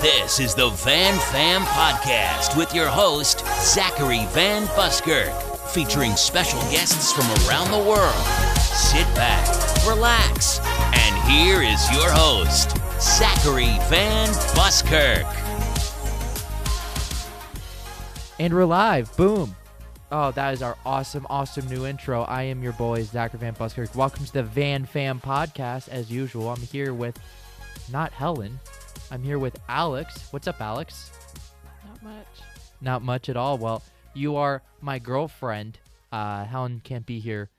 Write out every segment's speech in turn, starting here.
This is the Van Fam Podcast with your host, Zachary Van Buskirk, featuring special guests from around the world. Sit back, relax, and here is your host, Zachary Van Buskirk. And we're live. Boom. Oh, that is our awesome, awesome new intro. I am your boy, Zachary Van Buskirk. Welcome to the Van Fam podcast. As usual, I'm here with not Helen. I'm here with Alex. What's up, Alex? Not much. Not much at all. Well, you are my girlfriend. Uh, Helen can't be here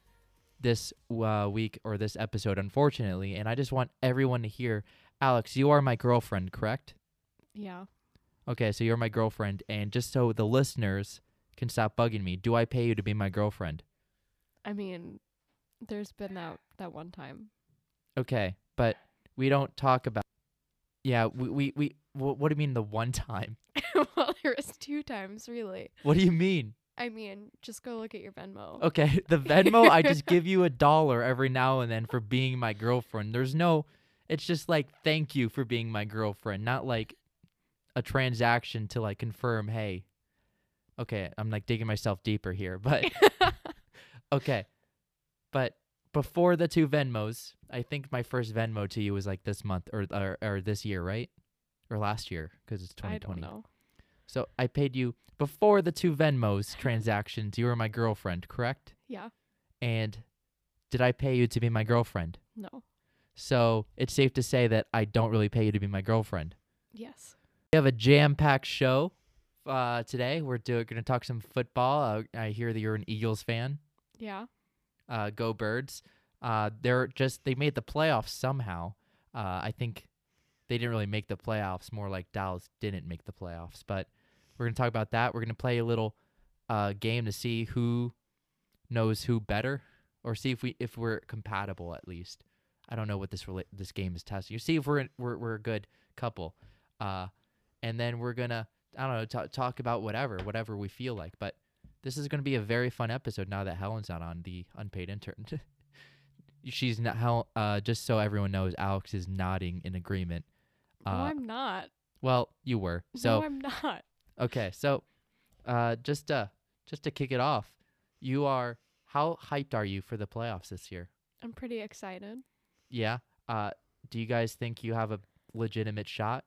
this uh, week or this episode, unfortunately. And I just want everyone to hear Alex, you are my girlfriend, correct? Yeah. Okay, so you're my girlfriend. And just so the listeners can stop bugging me, do I pay you to be my girlfriend? I mean, there's been that that one time. Okay, but we don't talk about. Yeah, we we, we wh- what do you mean the one time? well, there was two times really. What do you mean? I mean, just go look at your Venmo. Okay, the Venmo, I just give you a dollar every now and then for being my girlfriend. There's no, it's just like thank you for being my girlfriend, not like a transaction to like confirm, hey. Okay, I'm like digging myself deeper here, but okay. But before the two Venmos, I think my first Venmo to you was like this month or or, or this year, right? Or last year because it's 2020. I 2020. don't know. So I paid you before the two Venmos transactions. You were my girlfriend, correct? Yeah. And did I pay you to be my girlfriend? No. So it's safe to say that I don't really pay you to be my girlfriend. Yes. We have a jam-packed show uh, today. We're doing going to talk some football. Uh, I hear that you're an Eagles fan. Yeah. Uh, go Birds! Uh, they're just they made the playoffs somehow. Uh, I think they didn't really make the playoffs. More like Dallas didn't make the playoffs. But we're gonna talk about that. We're gonna play a little uh, game to see who knows who better, or see if we if we're compatible at least. I don't know what this rela- this game is testing. You see if we're we're we're a good couple. Uh, and then we're gonna I don't know ta talk about whatever whatever we feel like. But this is gonna be a very fun episode now that Helen's not on the unpaid intern. She's not how uh just so everyone knows Alex is nodding in agreement. no, Uh, I'm not. well, you were. So no, I'm not. Okay, so uh, just uh, just to kick it off, you are how hyped are you for the playoffs this year? I'm pretty excited. Yeah. Uh, do you guys think you have a legitimate shot?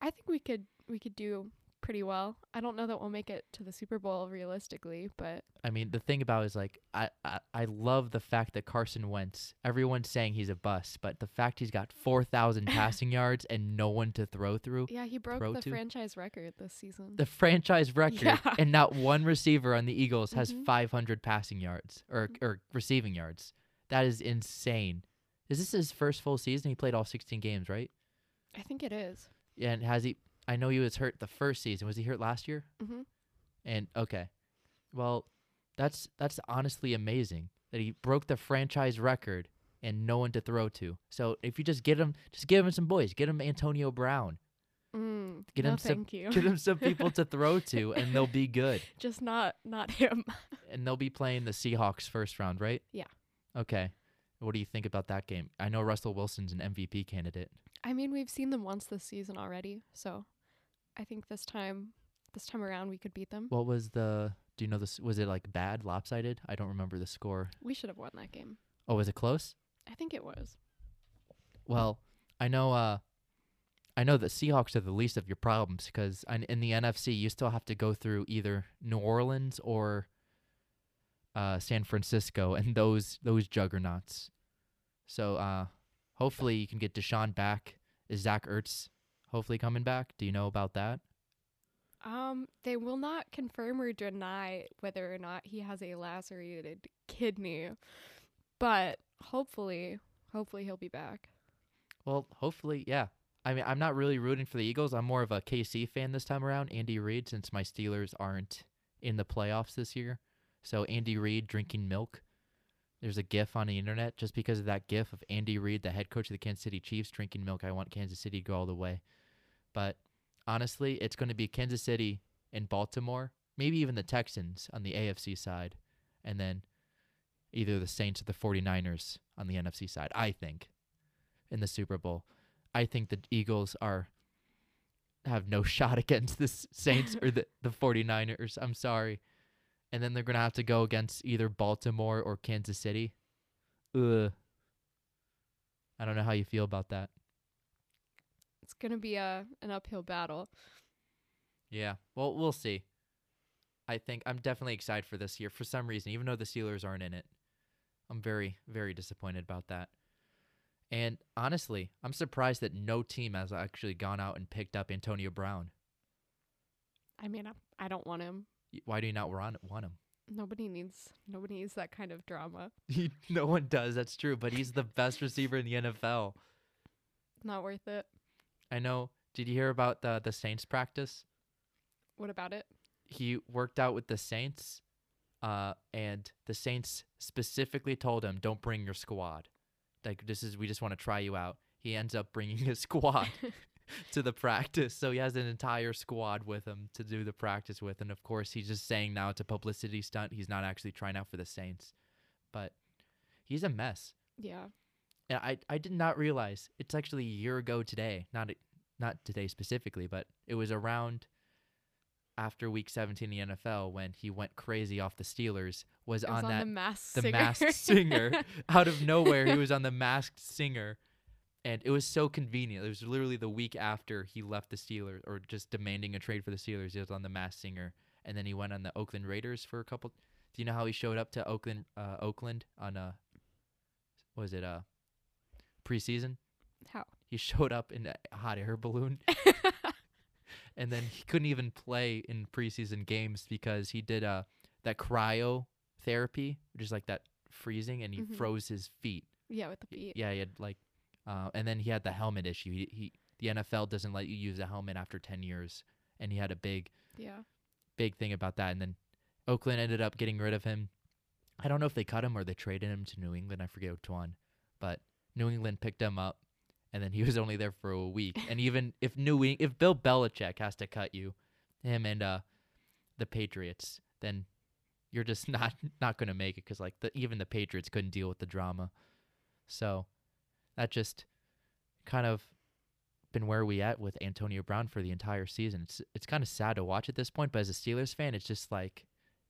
I think we could we could do pretty well. I don't know that we'll make it to the Super Bowl realistically, but I mean, the thing about it is like I, I I love the fact that Carson Wentz. Everyone's saying he's a bust, but the fact he's got four thousand passing yards and no one to throw through, yeah, he broke the to? franchise record this season. the franchise record, Yeah. and not one receiver on the Eagles has Mhm. 500 passing yards or or receiving yards. That is insane. Is this his first full season? He played all 16 games, right? I think it is. Yeah, and has he? I know he was hurt the first season. Was he hurt last year? Mhm. And okay, well, that's that's honestly amazing that he broke the franchise record and no one to throw to. So if you just get him, just give him some boys. Get him Antonio Brown. Mm, Get no, him some- thank you. Get him some people to throw to, and they'll be good. Just not not him. And they'll be playing the Seahawks first round, right? Yeah. Okay. What do you think about that game? I know Russell Wilson's an MVP candidate. I mean, we've seen them once this season already, so I think this time this time around we could beat them. What was the? Do you know this? Was it like bad, lopsided? I don't remember the score. We should have won that game. Oh, was it close? I think it was. Well, I know. Uh, I know the Seahawks are the least of your problems because in the NFC you still have to go through either New Orleans or uh, San Francisco and those those juggernauts. So uh, hopefully you can get DeSean back. Is Zach Ertz hopefully coming back? Do you know about that? Um, they will not confirm or deny whether or not he has a lacerated kidney, but hopefully, hopefully he'll be back. Well, hopefully, yeah. I mean, I'm not really rooting for the Eagles. I'm more of a KC fan this time around. Andy Reid, since my Steelers aren't in the playoffs this year. So Andy Reid drinking milk. There's a GIF on the internet just because of that GIF of Andy Reid, the head coach of the Kansas City Chiefs, drinking milk. I want Kansas City to go all the way. But honestly, it's going to be Kansas City and Baltimore, maybe even the Texans on the AFC side, and then either the Saints or the 49ers on the NFC side, I think, in the Super Bowl. I think the Eagles are have no shot against the Saints or the the 49ers. I'm sorry. And then they're going to have to go against either Baltimore or Kansas City. Ugh. I don't know how you feel about that. It's gonna be a an uphill battle. Yeah. Well, we'll see. I think I'm definitely excited for this year for some reason, even though the Steelers aren't in it. I'm very, very disappointed about that. And honestly, I'm surprised that no team has actually gone out and picked up Antonio Brown. I mean, I, I don't want him. Why do you not want want him? Nobody needs nobody needs that kind of drama. He, no one does. That's true. But he's the best receiver in the NFL. Not worth it. I know. Did you hear about the the Saints practice? What about it? He worked out with the Saints, uh, and the Saints specifically told him, "Don't bring your squad. Like this is we just want to try you out." He ends up bringing his squad to the practice, so he has an entire squad with him to do the practice with. And of course, he's just saying now it's a publicity stunt. He's not actually trying out for the Saints, but he's a mess. Yeah. And I I did not realize it's actually a year ago today. Not not today specifically, but it was around after week 17 in the NFL when he went crazy off the Steelers was was on on that the masked the singer. masked singer out of nowhere he was on the masked singer and it was so convenient it was literally the week after he left the steelers or just demanding a trade for the steelers he was on the Masked singer and then he went on the oakland raiders for a couple do you know how he showed up to oakland uh, oakland on a was it a, preseason How? he showed up in a hot air balloon and then he couldn't even play in preseason games because he did uh that cryo therapy, which is like that freezing, and he Mhm. froze his feet. yeah, with the feet. Yeah, he had like, uh, and then he had the helmet issue. He, he the NFL doesn't let you use a helmet after ten years, and he had a big Yeah. big thing about that. And then Oakland ended up getting rid of him. I don't know if they cut him or they traded him to New England. I forget which one, but New England picked him up, and then he was only there for a week. and even if New Eng- if Bill Belichick has to cut you, him and uh, the Patriots, then you're just not not gonna make it because like the even the Patriots couldn't deal with the drama. So that just kind of been where we at with Antonio Brown for the entire season. It's it's kind of sad to watch at this point, but as a Steelers fan, it's just like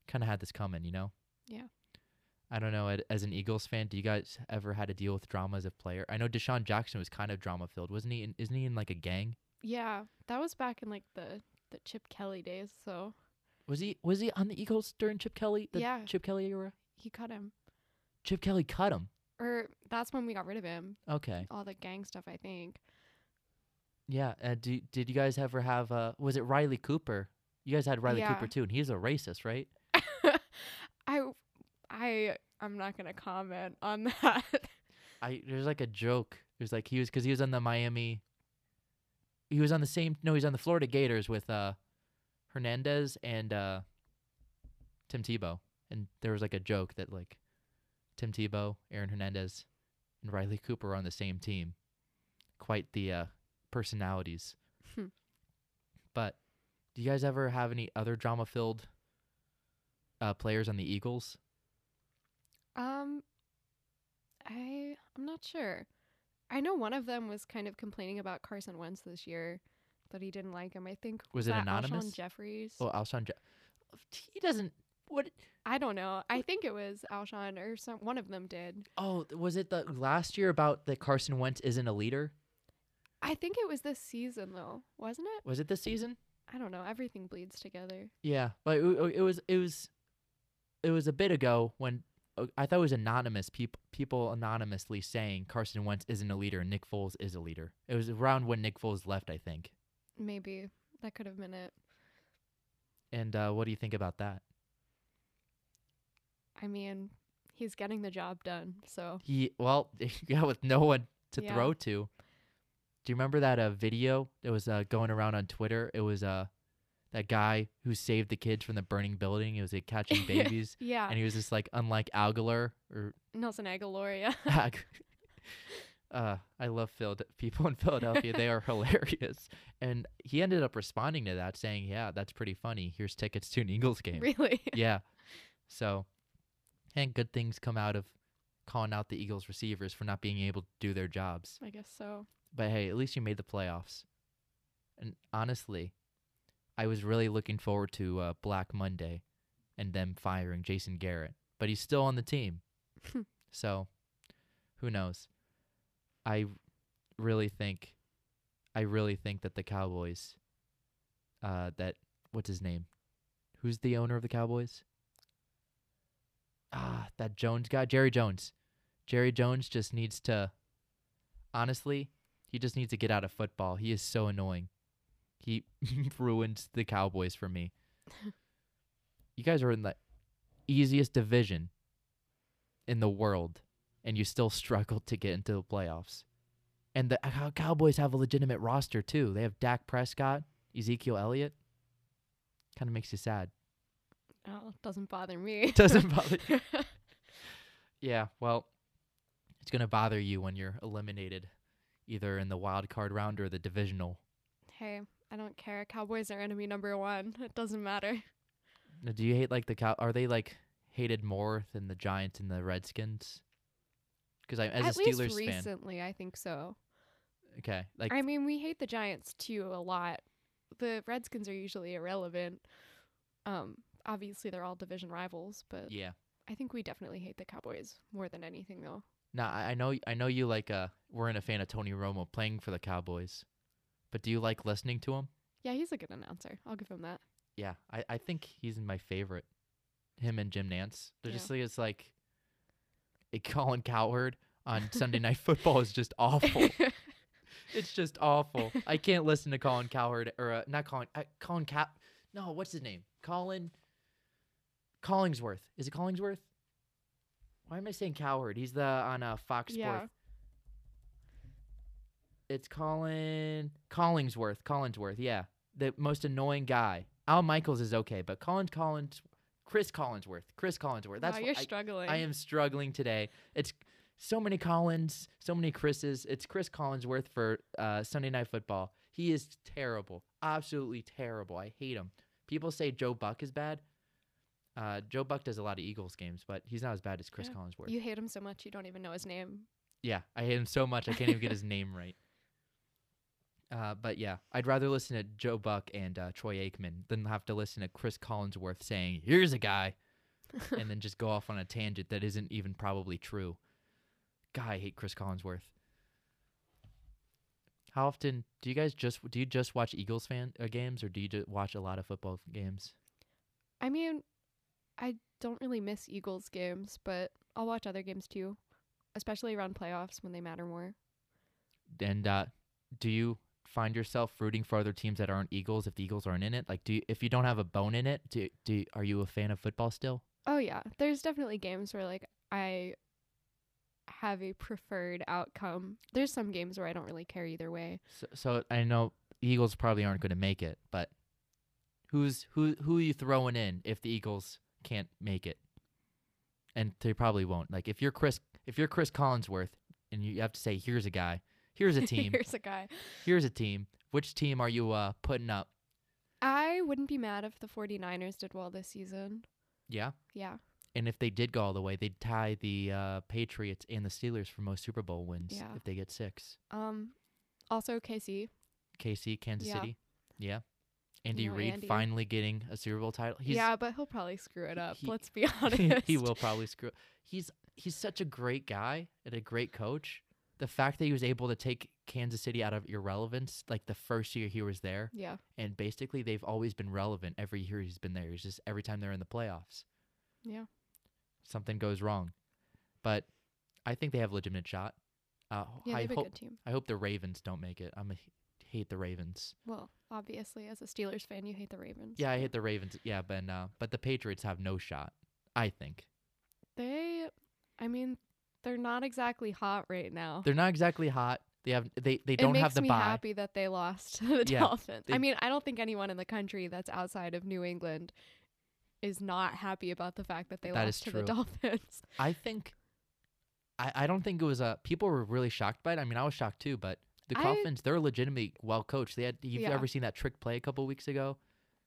kind of had this coming, you know? Yeah. I don't know. As an Eagles fan, do you guys ever had to deal with drama as a player? I know DeSean Jackson was kind of drama filled, wasn't he? In, isn't he in like a gang? Yeah. That was back in like the the Chip Kelly days, so Was he was he on the Eagles during Chip Kelly? The Yeah. Chip Kelly era. he cut him. Chip Kelly cut him. Or that's when we got rid of him. Okay. All the gang stuff, I think. Yeah. Uh, do, did you guys ever have? Uh, was it Riley Cooper? You guys had Riley Yeah. Cooper too, and he's a racist, right? I I I'm not gonna comment on that. I there's like a joke. It was like he was because he was on the Miami. He was on the same. No, he's on the Florida Gators with uh, Hernandez and uh, Tim Tebow, and there was like a joke that like Tim Tebow, Aaron Hernandez, and Riley Cooper are on the same team. Quite the uh, personalities. Hmm. But do you guys ever have any other drama-filled uh, players on the Eagles? Um, I I'm not sure. I know one of them was kind of complaining about Carson Wentz this year, that he didn't like him. I think Was it that anonymous? Alshon Jeffries. Oh, Alshon. Je- he doesn't. What? I don't know. I think it was Alshon or some one of them did. Oh, was it the last year about that Carson Wentz isn't a leader? I think it was this season though, wasn't it? Was it this season? I don't know. Everything bleeds together. Yeah, but it, it was it was it was a bit ago when uh, I thought it was anonymous people people anonymously saying Carson Wentz isn't a leader and Nick Foles is a leader. It was around when Nick Foles left, I think. Maybe that could have been it. And uh, what do you think about that? I mean, he's getting the job done. So He well, yeah, with no one to Yeah. throw to. Do you remember that uh, video that was uh, going around on Twitter? It was uh, that guy who saved the kids from the burning building. It was like catching babies. yeah, and he was just like unlike Agholor or Nelson Agholor. Yeah. Ag- uh, I love Phil- people in Philadelphia. they are hilarious, and he ended up responding to that, saying, "Yeah, that's pretty funny. Here's tickets to an Eagles game." really. yeah, so and good things come out of calling out the Eagles receivers for not being able to do their jobs. I guess so. But hey, at least you made the playoffs. And honestly, I was really looking forward to uh, Black Monday and them firing Jason Garrett, but he's still on the team. so, who knows? I really think, I really think that the Cowboys, uh, that what's his name? Who's the owner of the Cowboys? Ah, that Jones guy, Jerry Jones. Jerry Jones just needs to, honestly, he just needs to get out of football. He is so annoying. He ruins the Cowboys for me. you guys are in the easiest division in the world, and you still struggled to get into the playoffs. And the uh, Cowboys have a legitimate roster too. They have Dak Prescott, Ezekiel Elliott. Kind of makes you sad. Oh, doesn't bother me. Doesn't bother you. Yeah, well, it's gonna bother you when you're eliminated, either in the wild card round or the divisional. hey, I don't care. Cowboys are enemy number one. It doesn't matter. Now, do you hate like the cow? Are they like hated more than the Giants and the Redskins? Because I, as At a Steelers least fan, recently, I think so. okay, like I mean, we hate the Giants too a lot. The Redskins are usually irrelevant. Um, obviously they're all division rivals, but yeah. I think we definitely hate the Cowboys more than anything, though. Now I, I know I know you like uh weren't a fan of Tony Romo playing for the Cowboys, but do you like listening to him? Yeah, he's a good announcer. I'll give him that. Yeah, I, I think he's my favorite. Him and Jim Nantz. They're Yeah. just like it's like a Colin Cowherd on Sunday Night Football is just awful. it's just awful. I can't listen to Colin Cowherd or uh, not Colin uh, Colin Cap. No, what's his name? Colin Collingsworth. Is it Collingsworth? Why am I saying Cowherd? He's the on uh, Fox Yeah. Sports. It's Colin Collingsworth. Collinsworth, yeah, the most annoying guy. Al Michaels is okay, but Colin Collins, Chris Collinsworth, Chris Collinsworth. That's wow, what you're I, struggling. I am struggling today. It's so many Collins, so many Chris's. It's Chris Collinsworth for uh, Sunday Night Football. He is terrible, absolutely terrible. I hate him. People say Joe Buck is bad. Uh, Joe Buck does a lot of Eagles games, but he's not as bad as Chris Yeah. Collinsworth. You hate him so much you don't even know his name. Yeah, I hate him so much I can't even get his name right. Uh, but yeah, I'd rather listen to Joe Buck and uh, Troy Aikman than have to listen to Chris Collinsworth saying, "Here's a guy," and then just go off on a tangent that isn't even probably true. God, I hate Chris Collinsworth. How often do you guys just do you just watch Eagles fan uh, games or do you ju- watch a lot of football games? I mean, I don't really miss Eagles games, but I'll watch other games too, especially around playoffs when they matter more. And uh, do you find yourself rooting for other teams that aren't Eagles if the Eagles aren't in it? Like, do you, if you don't have a bone in it, do do are you a fan of football still? Oh yeah, there's definitely games where like I have a preferred outcome. There's some games where I don't really care either way. So, so I know Eagles probably aren't going to make it, but who's who who are you throwing in if the Eagles can't make it? And they probably won't. Like if you're Chris if you're Chris Collinsworth and you have to say here's a guy, here's a team, Here's a guy. here's a team. Which team are you uh putting up? I wouldn't be mad if the 49ers did well this season. Yeah. Yeah. And if they did go all the way, they'd tie the uh, Patriots and the Steelers for most Super Bowl wins Yeah. if they get six. Um also KC. KC, Kansas Yeah. City. Yeah. Andy know, Reid Andy. finally getting a Super Bowl title. He's, yeah, but he'll probably screw it up. he- Let's be honest. he will probably screw. He's he's such a great guy and a great coach. The fact that he was able to take Kansas City out of irrelevance, like the first year he was there, Yeah. and basically they've always been relevant every year he's been there. It's just every time they're in the playoffs, Yeah. something goes wrong. But I think they have a legitimate shot. Uh, Yeah, they I hope good team. I hope the Ravens don't make it. I'm a, hate the Ravens. Well, obviously, as a Steelers fan, you hate the Ravens. Yeah, I hate the Ravens. Yeah, but uh, but the Patriots have no shot. I think They, I mean, they're not exactly hot right now. they're not exactly hot. They have they they don't have the It makes me happy that they lost to the Yeah, Dolphins. they- I mean, I don't think anyone in the country that's outside of New England is not happy about the fact that they That lost to the. Dolphins. I think I I don't think it was a people were really shocked by it. I mean, I was shocked too, but the I- Dolphins they're legitimately well coached. They had you've Yeah. ever seen that trick play a couple weeks ago?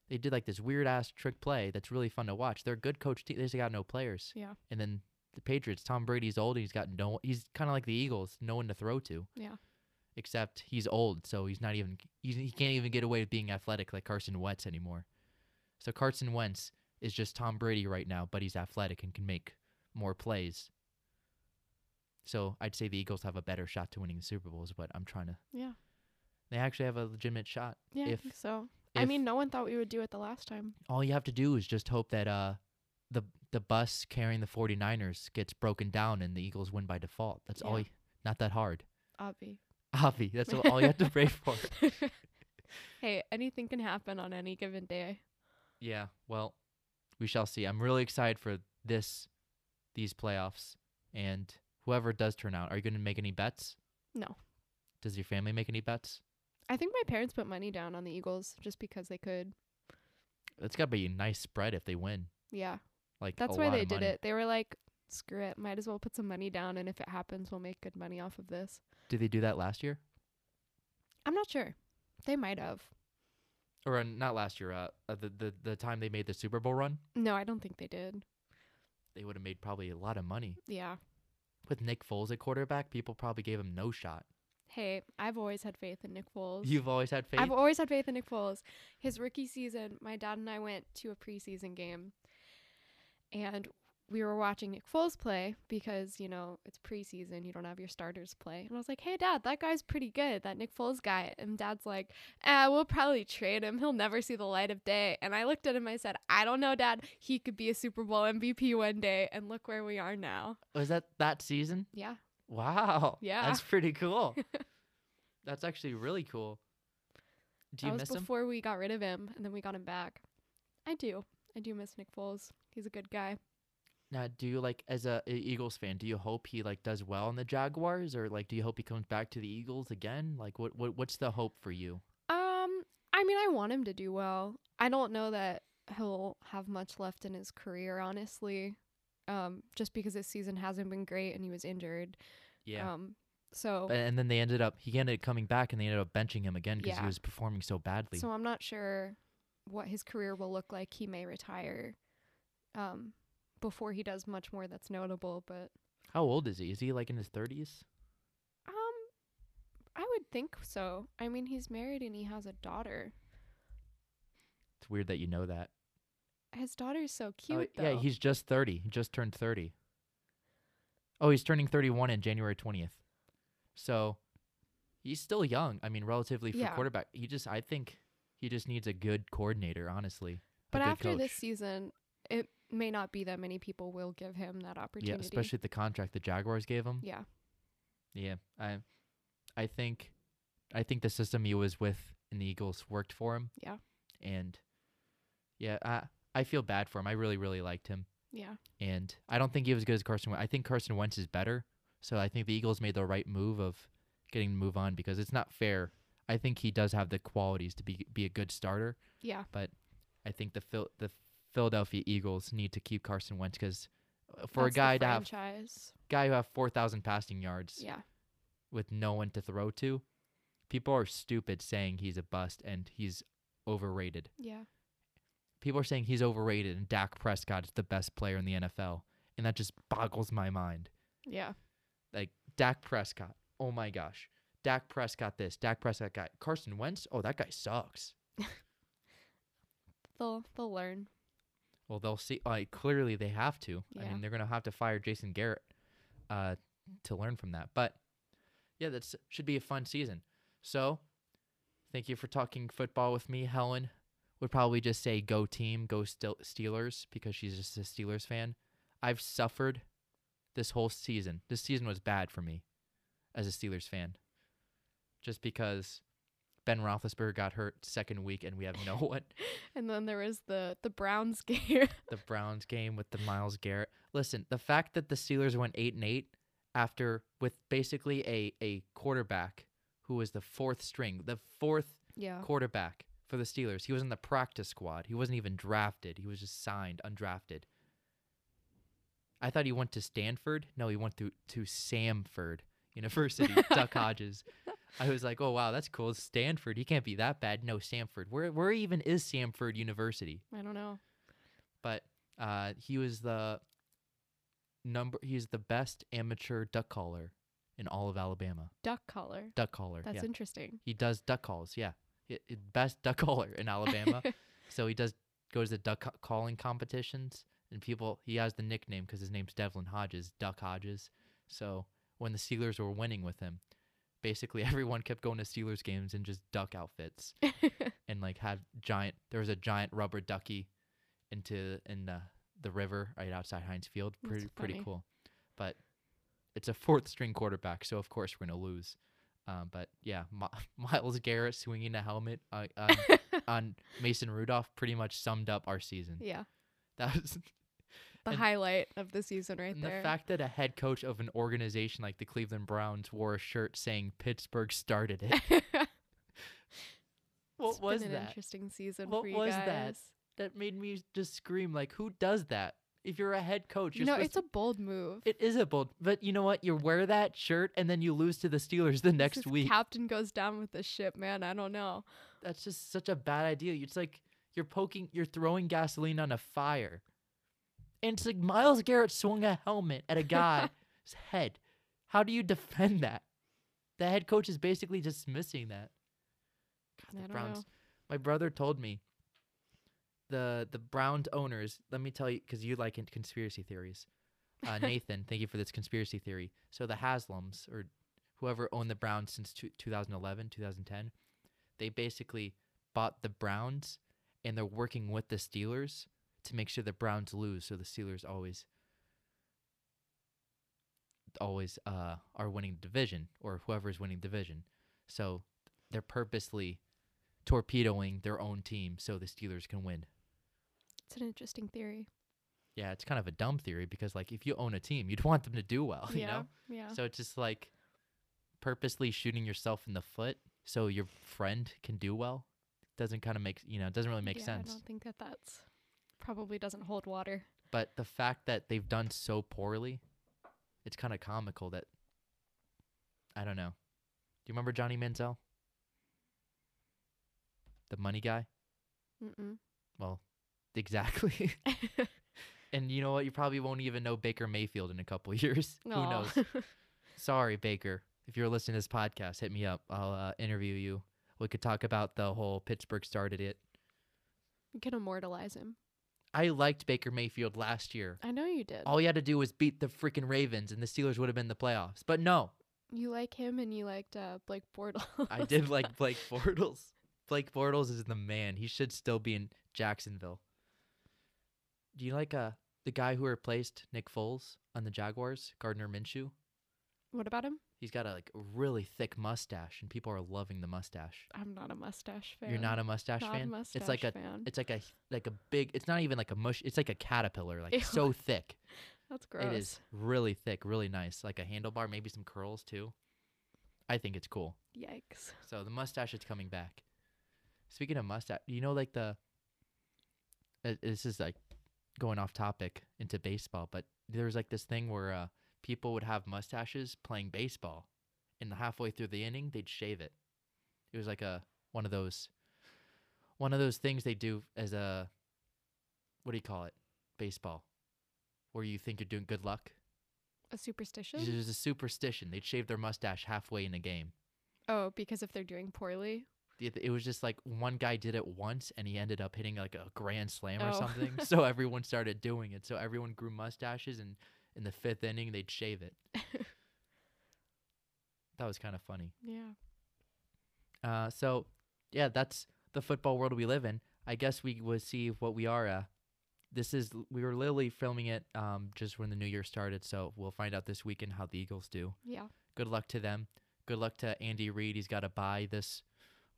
They did like this weird ass trick play that's really fun to watch. They're a good coach team. They just got no players. Yeah. And then the Patriots, Tom Brady's old and he's got no he's kind of like the Eagles, no one to throw to. Yeah. except he's old, so he's not even he's, he can't even get away with being athletic like Carson Wentz anymore. So Carson Wentz is just Tom Brady right now, but he's athletic and can make more plays. So I'd say the Eagles have a better shot to winning the Super Bowls, but I'm trying to. Yeah. They actually have a legitimate shot. Yeah, I If- think so. I mean, no one thought we would do it the last time. all you have to do is just hope that uh the the bus carrying the 49ers gets broken down and the Eagles win by default. That's all. You, not that hard. Obvi. Avi, that's all you have to pray for. hey, anything can happen on any given day. Yeah, well, we shall see. I'm really excited for this these playoffs and whoever does turn out. Are you going to make any bets? No. Does your family make any bets? I think my parents put money down on the Eagles just because they could. It's got to be a nice spread if they win. Yeah. Like That's why they did money. it. They were like, screw it. Might as well put some money down. And if it happens, we'll make good money off of this. Did they do that last year? I'm not sure. They might have. Or uh, not last year, uh, uh, the, the the time they made the Super Bowl run? No, I don't think they did. They would have made probably a lot of money. Yeah. With Nick Foles at quarterback, people probably gave him no shot. Hey, I've always had faith in Nick Foles. You've always had faith. I've always had faith in Nick Foles. His rookie season, my dad and I went to a preseason game, and we were watching Nick Foles play because you know it's preseason, you don't have your starters play. And I was like, "Hey, Dad, that guy's pretty good, that Nick Foles guy." And Dad's like, "Ah, we'll probably trade him. He'll never see the light of day." And I looked at him. I said, "I don't know, Dad. He could be a Super Bowl MVP one day." And look where we are now. Was that that season? Yeah, Wow. Yeah. That's pretty cool. That's actually really cool. Do you that miss was him? before we got rid of him, and then we got him back. I do. I do miss Nick Foles. He's a good guy. Now, do you like as a, Eagles fan? Do you hope he like does well in the Jaguars, or like do you hope he comes back to the Eagles again? Like, what what what's the hope for you? Um, I mean, I want him to do well. I don't know that he'll have much left in his career, honestly. Um, just because this season hasn't been great and he was injured. Yeah. Um, so and then they ended up he ended up coming back, and they ended up benching him again because Yeah. he was performing so badly. so I'm not sure what his career will look like. He may retire. Um, before he does much more that's notable, but How old is he? Is he like in his thirties? um, I would think so. I mean, he's married and he has a daughter. It's weird that you know that. His daughter's so Oh, cute, yeah, though. he's just thirty. He just turned thirty. Oh, he's turning thirty-one in January twentieth. So he's still young. I mean, relatively for Yeah. quarterback. He just, I think, he just needs a good coordinator. Honestly, a But good after this season, it may not be that many people will give him that opportunity. yeah, especially the contract the Jaguars gave him. Yeah. Yeah, I, I think, I think the system he was with in the Eagles worked for him. Yeah. And yeah, I I feel bad for him. I really really liked him. Yeah. and I don't think he was as good as Carson Wentz. I think Carson Wentz is better. So I think the Eagles made the right move of getting to move on because it's not fair. I think he does have the qualities to be be a good starter. Yeah. But I think the Phil, the Philadelphia Eagles need to keep Carson Wentz because uh, for That's a guy to have guy who have four thousand passing yards Yeah. with no one to throw to, people are stupid saying he's a bust and he's overrated. Yeah. People are saying he's overrated and Dak Prescott is the best player in the NFL, and that just boggles my mind. Yeah. like Dak Prescott. Oh my gosh. Dak Prescott this, Dak Prescott guy. Carson Wentz, oh that guy sucks. They'll they'll learn. Well, they'll see like clearly they have to. I mean, they're going to have to fire Jason Garrett uh to learn from that. But yeah, that should be a fun season. So, thank you for talking football with me. Helen would probably just say go team, go Stil- Steelers because she's just a Steelers fan. I've suffered this whole season. This season was bad for me as a Steelers fan. Just because Ben Roethlisberger got hurt second week and we have no one. And then there was the the Browns game. the Browns game with the Myles Garrett. Listen, the fact that the Steelers went eight and eight after with basically a a quarterback who was the fourth string, the fourth yeah. quarterback for the Steelers. He was in the practice squad. He wasn't even drafted. He was just signed, undrafted. I thought he went to Stanford. No, he went to to Samford University. Duck Hodges. I was like, oh wow, that's cool. Stanford. He can't be that bad. No, Samford. Where where even is Samford University? I don't know. but uh, he was the number. He's the best amateur duck caller in all of Alabama. Duck caller. Duck caller. That's yeah. interesting. He does duck calls. Yeah. It, it- best duck caller in Alabama. so he does goes to duck calling competitions and people he has the nickname because his name's Devlin Hodges, Duck Hodges. So when the Steelers were winning with him, basically everyone kept going to Steelers games in just duck outfits and like had giant. There was a giant rubber ducky into in the the river right outside Heinz Field. That's Pretty pretty funny. cool, but it's a fourth string quarterback, so of course we're gonna lose. Um, but yeah, Mi- Myles Garrett swinging a helmet uh, on, on Mason Rudolph pretty much summed up our season. yeah. That was The And- highlight of the season right and there. the fact that a head coach of an organization like the Cleveland Browns wore a shirt saying Pittsburgh started it. what It's was been an that? interesting season What for you was guys. that? That made me just scream like, who does that? If you're a head coach, You know, it's a bold move. It is a bold, but you know what? You wear that shirt and then you lose to the Steelers the next is week. Captain goes down with the ship, man. I don't know. That's just such a bad idea. It's like you're poking, you're throwing gasoline on a fire. And it's like Myles Garrett swung a helmet at a guy's head. How do you defend that? The head coach is basically dismissing that. God, I the don't Browns. know. My brother told me the the Browns owners. Let me tell you, because you like conspiracy theories. Uh, Nathan, thank you for this conspiracy theory. So the Haslams or whoever owned the Browns since two, 2011, 2010, they basically bought the Browns and they're working with the Steelers to make sure the Browns lose, so the Steelers always always uh are winning the division or whoever's winning division. So they're purposely torpedoing their own team so the Steelers can win. It's an interesting theory. Yeah, it's kind of a dumb theory because like if you own a team, you'd want them to do well, you know? Yeah. So it's just like purposely shooting yourself in the foot so your friend can do well. Doesn't kind of make, you know, it doesn't really make yeah, sense. I don't think that that's probably doesn't hold water. But the fact that they've done so poorly, it's kind of comical that I don't know. Do you remember Johnny Manziel? The money guy? Mm-mm. Well, exactly. and you know what? You probably won't even know Baker Mayfield in a couple years. Who knows? Sorry, Baker. If you're listening to this podcast, hit me up. I'll uh, interview you. We could talk about the whole Pittsburgh started it. you can immortalize him. I liked Baker Mayfield last year. I know you did. All he had to do was beat the freaking Ravens, and the Steelers would have been the playoffs. But no, You like him and you liked uh, Blake Bortles. I did like Blake Bortles. Blake Bortles is the man. He should still be in Jacksonville. Do you like uh the guy who replaced Nick Foles on the Jaguars, Gardner Minshew? What about him? He's got a like really thick mustache, and people are loving the mustache. I'm not a mustache fan. You're not a mustache Not fan. A mustache it's like a fan. it's like a like a big. It's not even like a mush. It's like a caterpillar, like Ew. so thick. That's gross. It is really thick, really nice, like a handlebar, maybe some curls too. I think it's cool. Yikes. So the mustache is coming back. Speaking of mustache, you know, like the. Uh, this is like going off topic into baseball, but there was like this thing where uh, people would have mustaches playing baseball, and halfway through the inning they'd shave it. It was like a one of those, one of those things they do as a. What do you call it? Baseball, where you think you're doing good luck. A superstition? It was a superstition. They'd shave their mustache halfway in a game. oh, because if they're doing poorly. it, it was just like one guy did it once and he ended up hitting like a grand slam or Oh. something. so everyone started doing it. So everyone grew mustaches and in the fifth inning they'd shave it. that was kind of funny. Yeah. Uh, so yeah, that's the football world we live in. I guess we would see what we are. Uh, this is we were literally filming it um, just when the new year started. So we'll find out this weekend how the Eagles do. Yeah. Good luck to them. Good luck to Andy Reid. He's got a bye this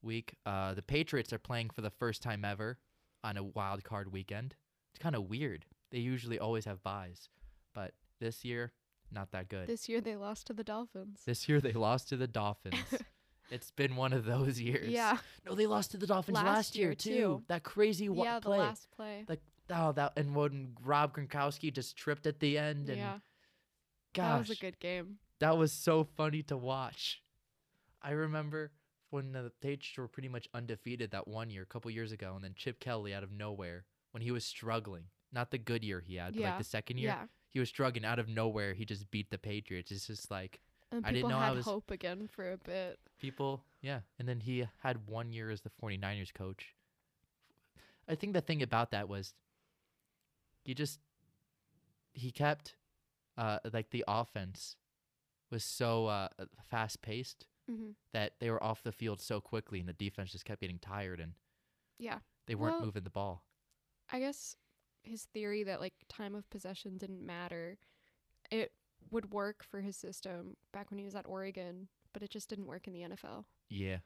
week. Uh, the Patriots are playing for the first time ever on a wild card weekend. It's kind of weird. They usually always have buys, but this year, not that good. This, year they lost to the Dolphins. This year they lost to the Dolphins. it's been one of those years. Yeah. No, they lost to the Dolphins last, Last year, year, too. too. That crazy wa- yeah, the play. last play. Like oh that and when Rob Gronkowski just tripped at the end and yeah. gosh, That was a good game. that was so funny to watch. I remember when the Patriots were pretty much undefeated that one year, a couple years ago, and then Chip Kelly out of nowhere when he was struggling. Not the good year he had, but like the second year, Yeah. He was struggling out of nowhere. He just beat the Patriots. It's just like And I didn't know I had was- hope again for a bit. people yeah and then he had one year as the 49ers coach i think the thing about that was he just he kept uh like the offense was so uh fast paced hmm that they were off the field so quickly and the defense just kept getting tired and Yeah. they weren't Well- moving the ball I guess his theory that like time of possession didn't matter, it would work for his system back when he was at Oregon, but it just didn't work in the NFL. yeah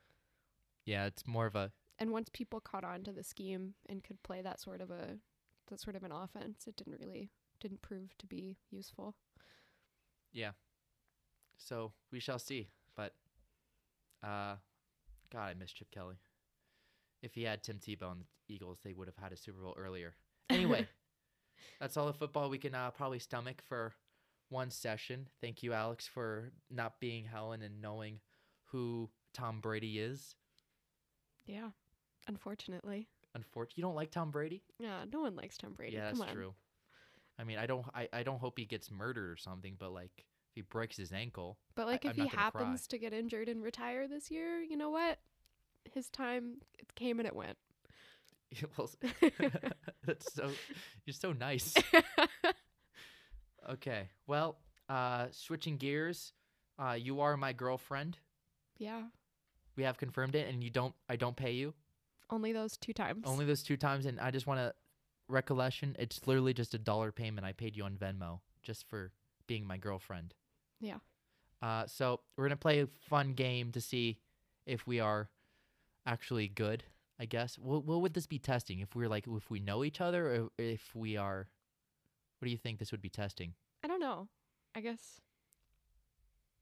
yeah it's more of a And once people caught on to the scheme and could play that sort of a that sort of an offense, it didn't really didn't prove to be useful. yeah so we shall see but uh god i miss chip kelly if he had tim tebow on the eagles they would have had a super bowl earlier anyway that's all the football we can uh, probably stomach for one session thank you alex for not being helen and knowing who tom brady is Yeah. Unfortunately. unfortunately you don't like tom brady Yeah, no one likes Tom Brady. yeah that's true i mean i don't I, I don't hope he gets murdered or something but like if he breaks his ankle But like I'm if he gonna cry. happens to get injured and retire this year, you know what? His time it came and it went. well, that's so you're so nice Okay. Well, uh, switching gears, uh, you are my girlfriend. yeah. We have confirmed it, and you don't. I don't pay you. Only those two times. Only those two times, and I just want to recollection. It's literally just a dollar payment I paid you on Venmo just for being my girlfriend. Yeah. Uh, so we're gonna play a fun game to see if we are actually good. I guess. What, what would this be testing? If we're like, if we know each other, or if we are. What do you think this would be testing? I don't know. I guess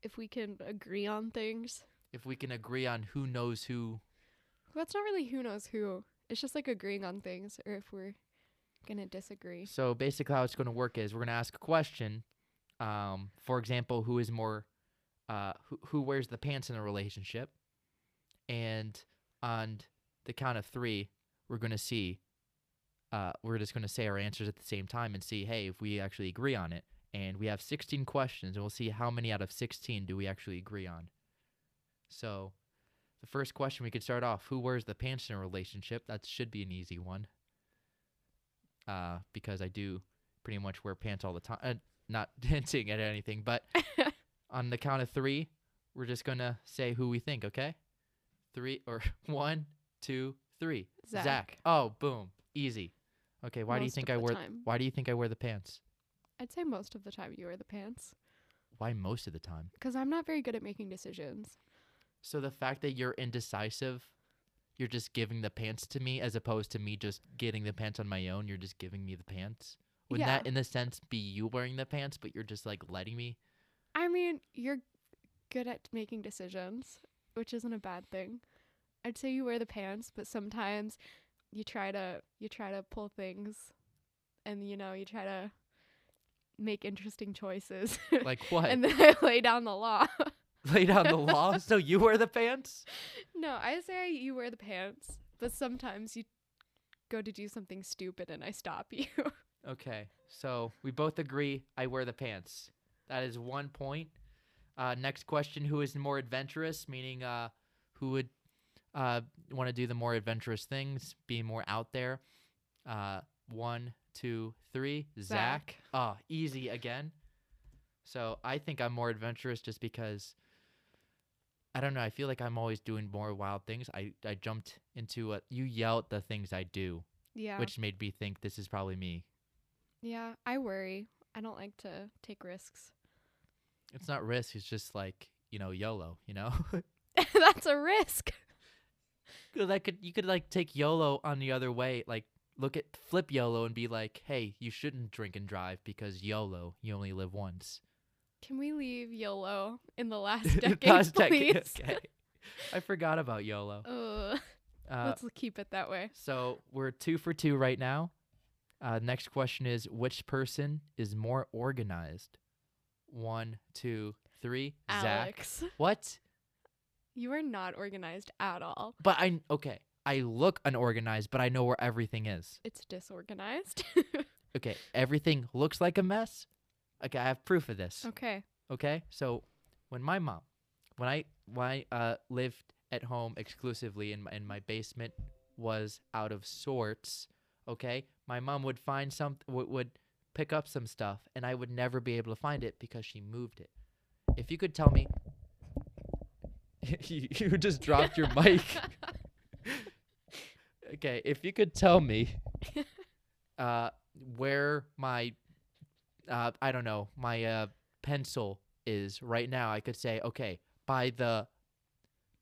if we can agree on things. If we can agree on who knows who Well, it's not really who knows who. It's just like agreeing on things or if we're gonna disagree. So basically, how it's going to work is we're going to ask a question. Um, for example, who is more, uh, who, who wears the pants in a relationship? And on the count of three, we're going to see. Uh, we're just going to say our answers at the same time and see, hey, if we actually agree on it. And we have 16 questions, and we'll see how many out of 16 do we actually agree on. So, the first question we could start off: Who wears the pants in a relationship? That should be an easy one uh, because I do pretty much wear pants all the time. Uh, not hinting at anything, but on the count of three, we're just gonna say who we think. Okay, three or one, two, three. Zach. Oh, boom, easy. Okay, why do you Most think of I the wear? time. Why do you think I wear the pants? I'd say most of the time you wear the pants Why most of the time? because I'm not very good at making decisions. So the fact that you're indecisive, you're just giving the pants to me as opposed to me just getting the pants on my own. You're just giving me the pants. Wouldn't that, in the sense, be you wearing the pants, but you're just like letting me? I mean, you're good at making decisions, which isn't a bad thing. I'd say you wear the pants, but sometimes you try to you try to pull things and you know, you try to make interesting choices. Like what? and then I lay down the law. lay down the law so you wear the pants no, I say you wear the pants, but sometimes you go to do something stupid and I stop you. okay so we both agree i wear the pants that is one point uh, next question who is more adventurous meaning uh, who would uh, want to do the more adventurous things be more out there uh, one two three zach oh easy again so i think i'm more adventurous just because i don't know i feel like i'm always doing more wild things i, I jumped into a you yelled the things i do Yeah. which made me think this is probably me. yeah, I worry. I don't like to take risks. It's not risk. It's just like you know YOLO. You know, That's a risk. I could you could like take YOLO on the other way. Like look at flip YOLO and be like, hey, you shouldn't drink and drive because YOLO, you only live once. Can we leave YOLO in the last decade, last please? decade, okay. I forgot about YOLO. Uh, let's keep it that way. so we're two for two right now. Uh, next question is which person is more organized? One, two, three. Zach. What? You are not organized at all. But I okay. I look unorganized, but I know where everything is. It's disorganized. Okay, everything looks like a mess. Okay, I have proof of this. okay. Okay, so when my mom, when I when I uh, lived at home exclusively in my, and my basement was out of sorts, okay, my mom would find some w- would pick up some stuff and I would never be able to find it because she moved it. If you could tell me, you, you just dropped your mic. okay, if you could tell me uh, where my uh, I don't know my uh, pencil is right now, I could say okay by the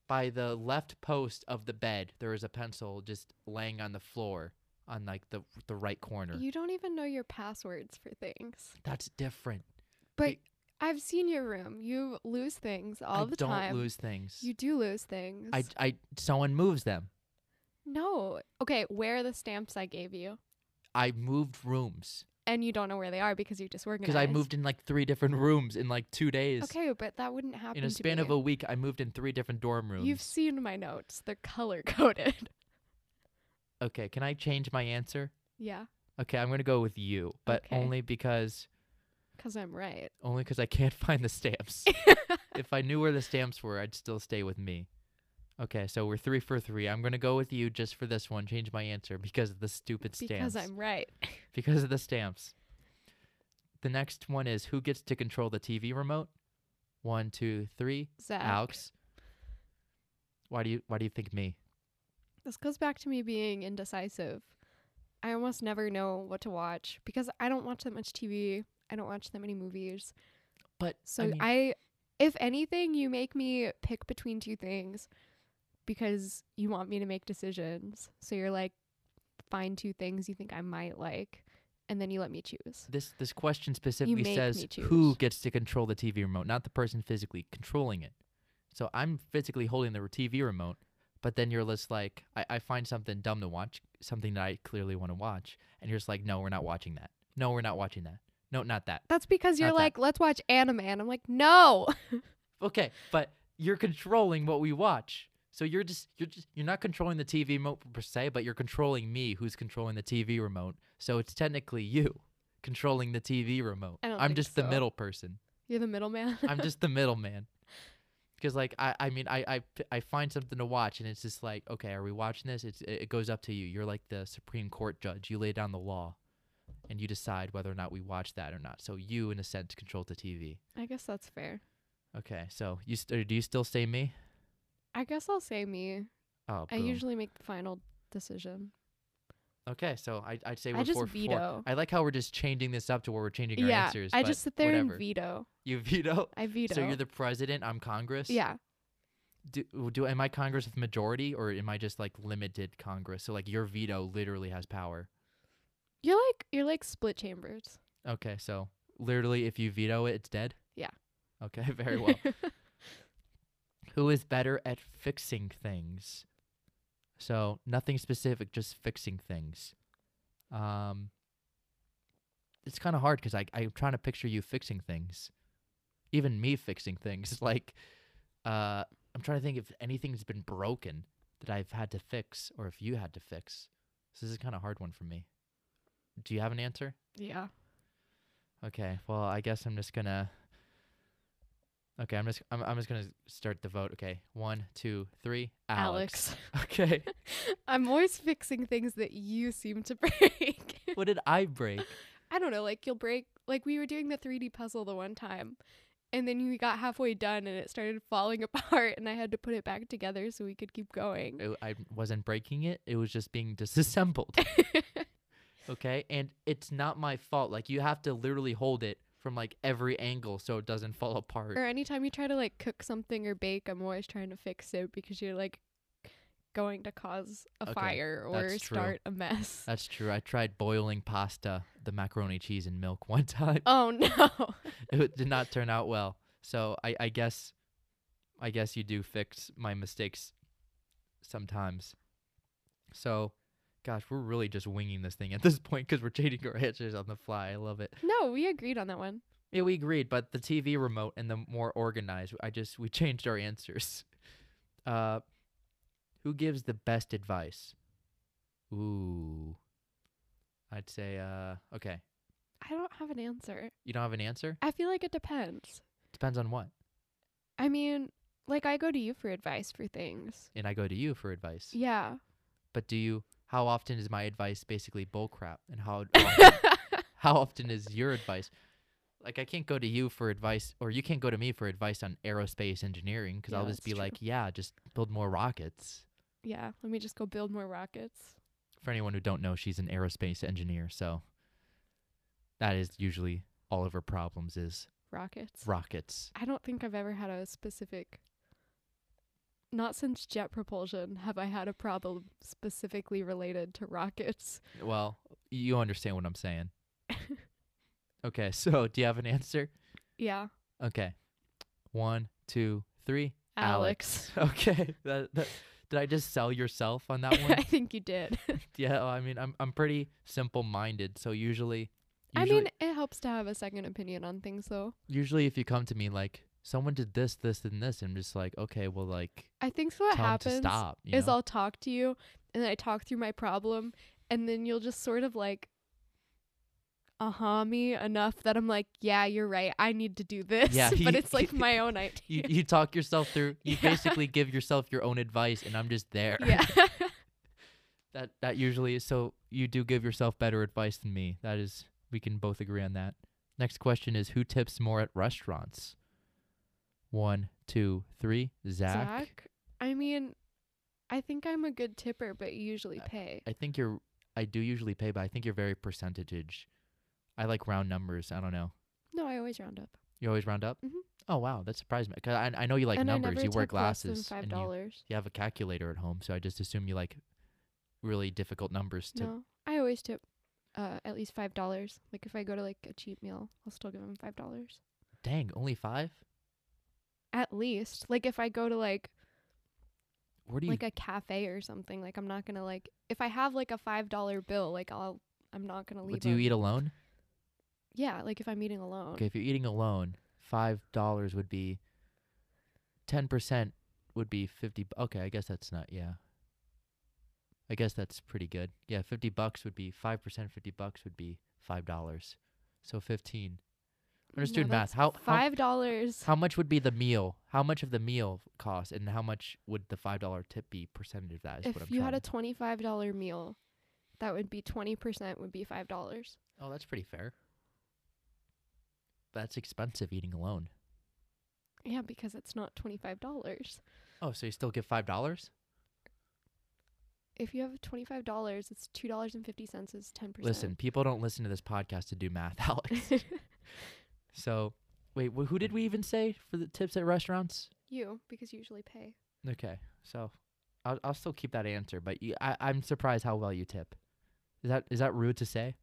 by the left post of the bed there is a pencil just laying on the floor on like the the right corner. You don't even know your passwords for things. That's different. But I've seen your room. You lose things all the time. I the don't time. lose things. You do lose things. I I someone moves them. no. Okay, where are the stamps I gave you? I moved rooms And you don't know where they are because you just disorganized. because I moved in like three different rooms in like two days. Okay, but that wouldn't happen In a span of a week, I moved in three different dorm rooms. You've seen my notes. They're color coded. Okay, can I change my answer? yeah, Okay, I'm gonna go with you, but Okay. only because because I'm right. only because I can't find the stamps. if I knew where the stamps were, I'd still stay with me. Okay, so we're three for three. I'm gonna go with you just for this one. Change my answer because of the stupid stamps. because I'm right. because of the stamps. The next one is who gets to control the TV remote? One, two, three. Zach. Alex. Why do you Why do you think me? This goes back to me being indecisive. I almost never know what to watch because I don't watch that much TV. I don't watch that many movies. But So I mean, I, if anything, you make me pick between two things because you want me to make decisions. So you're like, find two things you think I might like, and then you let me choose. this this question specifically says who gets to control the TV remote, not the person physically controlling it. So I'm physically holding the TV remote, but then you're just like, I, I find something dumb to watch, something that I clearly want to watch, and you're just like, no, we're not watching that. No, we're not watching that. No, not that. That's because you're Not that. like, let's watch anime, and I'm like, no. Okay, but you're controlling what we watch. So you're just you're just you're not controlling the TV remote per se, but you're controlling me who's controlling the TV remote. So it's technically you controlling the TV remote. I don't I'm think just the middle person. You're the middleman. I'm just the middleman. Because like I, I mean I, I I find something to watch and it's just like okay are we watching this it's it goes up to you you're like the Supreme Court judge you lay down the law, and you decide whether or not we watch that or not so you in a sense control the TV I guess that's fair. okay so you st- do you still say me I guess I'll say me. oh I usually make the final decision. Okay, so I, I'd say I we're just four for four. veto. I like how we're just changing this up to where we're changing our yeah, answers. I just sit there whatever. and veto. You veto. I veto. So you're the president. I'm Congress. yeah. Do, do am I Congress with majority or am I just like limited Congress? So like your veto literally has power. You're like you're like split chambers. Okay, so literally if you veto it, it's dead. Yeah. Okay, very well. Who is better at fixing things? So nothing specific, just fixing things. Um, it's kind of hard because I I'm trying to picture you fixing things, even me fixing things. Like, uh, I'm trying to think if anything's been broken that I've had to fix, or if you had to fix. So this is kind of hard one for me. Do you have an answer? yeah. Okay. Well, I guess I'm just gonna. Okay, I'm just I'm I'm just gonna start the vote. Okay, one, two, three. Alex. Okay. I'm always fixing things that you seem to break. what did I break? I don't know, like you'll break like we were doing the 3D puzzle the one time and then we got halfway done and it started falling apart and I had to put it back together so we could keep going. It- I wasn't breaking it. It was just being disassembled. Okay, and it's not my fault. Like you have to literally hold it from like every angle so it doesn't fall apart. or anytime you try to like cook something or bake, I'm always trying to fix it because you're like going to cause a Okay, fire or that's true. start a mess. That's true. I tried boiling pasta, the macaroni cheese and milk one time. oh no. it did not turn out well. So I, I guess, I guess you do fix my mistakes sometimes. So, gosh, we're really just winging this thing at this point because we're changing our answers on the fly. I love it. no, we agreed on that one. Yeah, we agreed, but the TV remote and the more organized, I just we changed our answers. Uh, who gives the best advice? Ooh, I'd say uh, okay. I don't have an answer. You don't have an answer. I feel like it depends. Depends on what. I mean, like I go to you for advice for things. and I go to you for advice. Yeah. But do you? How often is my advice basically bullcrap? And how often, how often is your advice? Like I can't go to you for advice, or you can't go to me for advice on aerospace engineering because Yeah, I'll just be true. like, yeah, just build more rockets. yeah. Let me just go build more rockets. For anyone who don't know, she's an aerospace engineer, so that is usually all of her problems is Rockets. rockets. I don't think I've ever had a specific. Not since jet propulsion have I had a problem specifically related to rockets. Well, you understand what I'm saying. okay, so do you have an answer? Yeah. Okay, one, two, three. Alex. Okay, that, that, did I just sell yourself on that one? I think you did. yeah, well, I mean, I'm I'm pretty simple minded, so usually, I mean, it helps to have a second opinion on things, though. usually if you come to me like someone did this, this, and this, and I'm just like, okay, well, like I think so what happens stop. Is know? I'll talk to you and then I talk through my problem and then you'll just sort of like uh-huh me enough that I'm like, yeah, you're right. I need to do this. Yeah, but it's like my own idea. you you talk yourself through. You Yeah. basically give yourself your own advice, and I'm just there. yeah. that that usually is so you do give yourself better advice than me. That is we can both agree on that. Next question is who tips more at restaurants? One, two, three. Zach. Zach, I mean, I think I'm a good tipper, but you usually pay. I think you're I do usually pay, but I think you're very percentage. I like round numbers. I don't know. No, I always round up. You always round up? Mm-hmm. Oh wow, that surprised me. Cause I I know you like and numbers. I You wear tip less than glasses five and you, you have a calculator at home, so I just assume you like really difficult numbers to No, I always tip uh, at least five dollars. Like if I go to like a cheap meal, I'll still give them five dollars Dang, only 5? At least. Like if I go to like Where do you like a cafe or something. Like I'm not gonna like if I have like a five dollar bill, like I'll I'm not gonna leave. What, do you a- eat alone? Yeah, like if I'm eating alone. Okay, if you're eating alone, five dollars would be ten percent would be fifty. bu- Okay, I guess that's not. Yeah, I guess that's pretty good. Yeah, fifty bucks would be five percent. Fifty bucks would be five dollars. So fifteen. I'm just No, doing math. How how five dollars? how much would be the meal? How much of the meal cost, and how much would the five dollar tip be percentage of that? Is If what I'm you had a twenty five dollar meal, that would be twenty percent would be five dollars. oh, that's pretty fair. That's expensive eating alone. Yeah, because it's not twenty five dollars. Oh, so you still give five dollars? If you have twenty five dollars, it's two dollars and fifty cents is ten percent. Listen, people don't listen to this podcast to do math, Alex. so, wait, wh- who did we even say for the tips at restaurants? you because you usually pay. Okay, so I'll I'll still keep that answer, but you, I I'm surprised how well you tip. Is that is that rude to say?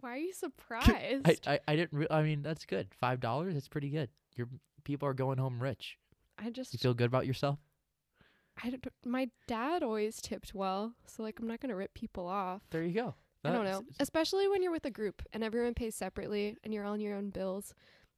Why are you surprised? I I, I didn't. Re- I mean, that's good. Five dollars. It's pretty good. Your people are going home rich. I just You feel good about yourself? I don't, my dad always tipped well, so like I'm not gonna rip people off. There you go. I don't know, especially when you're with a group and everyone pays separately and you're on your own bills.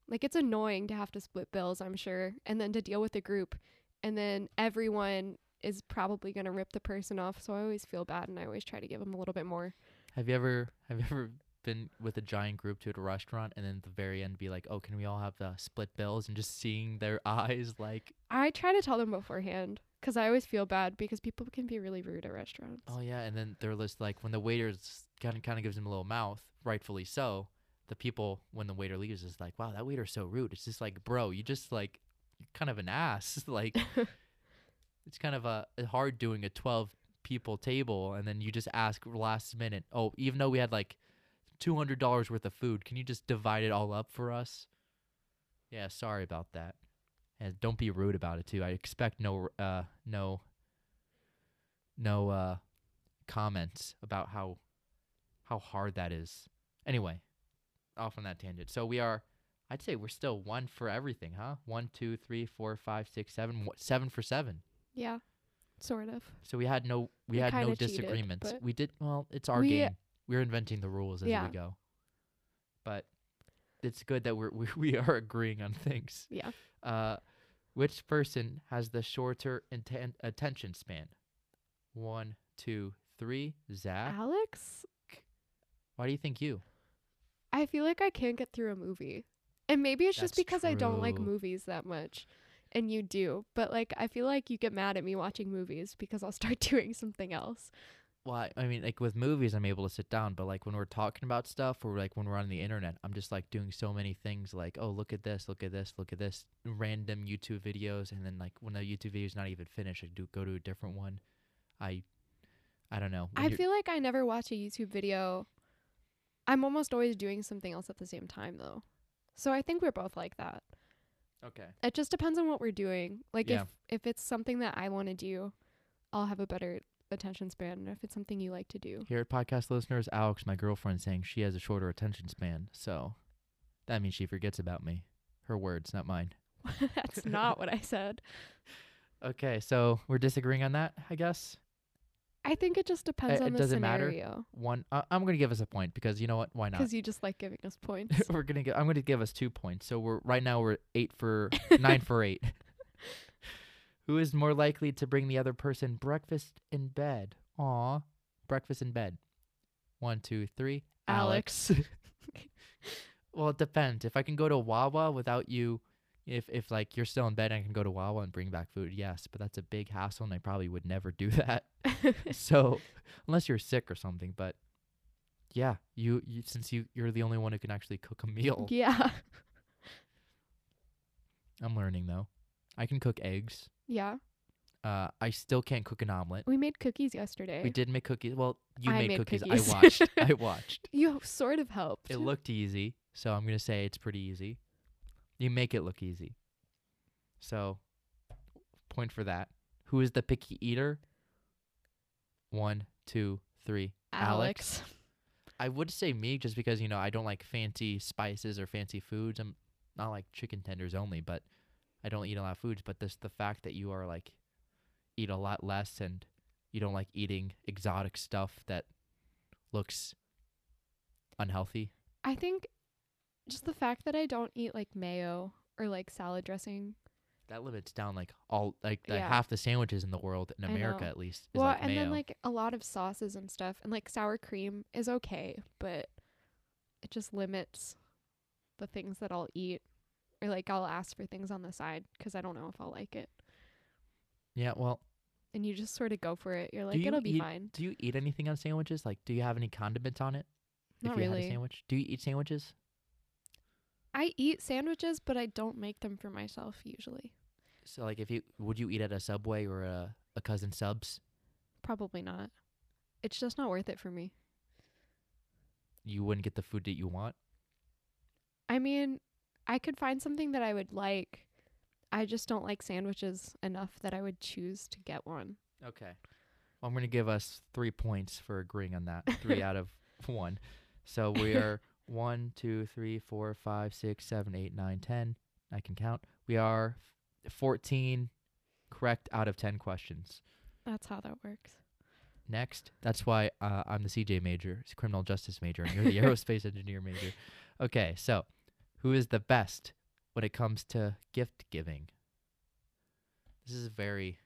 Like it's annoying to have to split bills, I'm sure, and then to deal with a group, and then everyone is probably gonna rip the person off. So I always feel bad, and I always try to give them a little bit more. Have you ever have you ever been with a giant group to a restaurant and then at the very end be like, "Oh, can we all have the split bills?" and just seeing their eyes like, I try to tell them beforehand because I always feel bad because people can be really rude at restaurants. "Oh yeah," and then they're just like when the waiter's kind of kind of gives them a little mouth, rightfully so. The people when the waiter leaves is like, "Wow, that waiter's so rude." It's just like, "Bro, you just like you're kind of an ass." like it's kind of a hard doing a 12 people table and then you just ask last minute, "Oh, even though we had like $200 worth of food, can you just divide it all up for us?" Yeah, sorry about that. And don't be rude about it too. I expect no uh no no uh comments about how how hard that is. Anyway, off on that tangent. So we are I'd say we're still one for everything, huh? One, two, three, four, five, six, seven, wha- seven for seven. Yeah, sort of. So we had no we We had no kinda cheated, disagreements. we did well, it's our We- game. We're inventing the rules as Yeah. we go. But it's good that we're we, we are agreeing on things. Yeah. Uh which person has the shorter inten- attention span? One, two, three. Zach. Alex, Why do you think you? I feel like I can't get through a movie. And maybe it's just That's because I don't like movies that much. And you do. But like I feel like you get mad at me watching movies because I'll start doing something else. Well, I, I mean, like with movies, I'm able to sit down, but like when we're talking about stuff, or like when we're on the internet, I'm just like doing so many things. Like, oh, look at this, look at this, look at this, random YouTube videos, and then like when the YouTube video is not even finished, I do go to a different one. I, I don't know. I feel like I never watch a YouTube video. I'm almost always doing something else at the same time though. So I think we're both like that. okay. It just depends on what we're doing. Like Yeah. if if it's something that I want to do, I'll have a better attention span. And if it's something you like to do, Here at podcast listeners, Alex, my girlfriend, saying she has a shorter attention span, so that means she forgets about me. Her words, not mine. that's not what I said. Okay, so we're disagreeing on that, I guess. I think it just depends Uh, on it the doesn't matter. scenario. One, uh, I'm gonna give us a point because you know what? Why not? Because you just like giving us points. we're gonna get. I'm gonna give us two points. So we're right now we're eight for nine for eight. Who is more likely to bring the other person breakfast in bed? Aw, breakfast in bed. One, two, three. Alex. well, it depends. If I can go to Wawa without you, if if like you're still in bed, and I can go to Wawa and bring back food. Yes, but that's a big hassle, and I probably would never do that. so unless you're sick or something, but yeah, you, you since you you're the only one who can actually cook a meal. yeah. I'm learning though. I can cook eggs. Yeah. Uh, I still can't cook an omelet. We made cookies yesterday. We did make cookies. Well, you I made, made cookies. cookies. I watched. I watched. You sort of helped. It looked easy, so I'm gonna say it's pretty easy. You make it look easy. So, point for that. Who is the picky eater? One, two, three. Alex. I would say me just because you know I don't like fancy spices or fancy foods. I'm not like chicken tenders only, but I don't eat a lot of foods. But this the fact that you are like eat a lot less and you don't like eating exotic stuff that looks unhealthy. I think just the fact that I don't eat like mayo or like salad dressing. That limits down like all like Yeah. half the sandwiches in the world in America at least is well, like and mayo. then like a lot of sauces and stuff, and like sour cream is okay, but it just limits the things that I'll eat, or like I'll ask for things on the side 'cause I don't know if I'll like it, yeah, well, and you just sort of go for it. You're like, you it'll be eat- fine. do you eat anything on sandwiches? Like, do you have any condiments on it? Not if you had a really. sandwich, do you eat sandwiches? I eat sandwiches, but I don't make them for myself usually. So like, if you would you eat at a Subway or a a cousin Subs? Probably not. It's just not worth it for me. You wouldn't get the food that you want. I mean, I could find something that I would like. I just don't like sandwiches enough that I would choose to get one. Okay. Well, I'm gonna give us three points for agreeing on that. Three out of one. So we are one, two, three, four, five, six, seven, eight, nine, ten. I can count. We are fourteen correct out of ten questions. That's how that works. Next, that's why uh, I'm the CJ major, criminal justice major, and you're the aerospace engineer major. Okay, so who is the best when it comes to gift giving? This is very,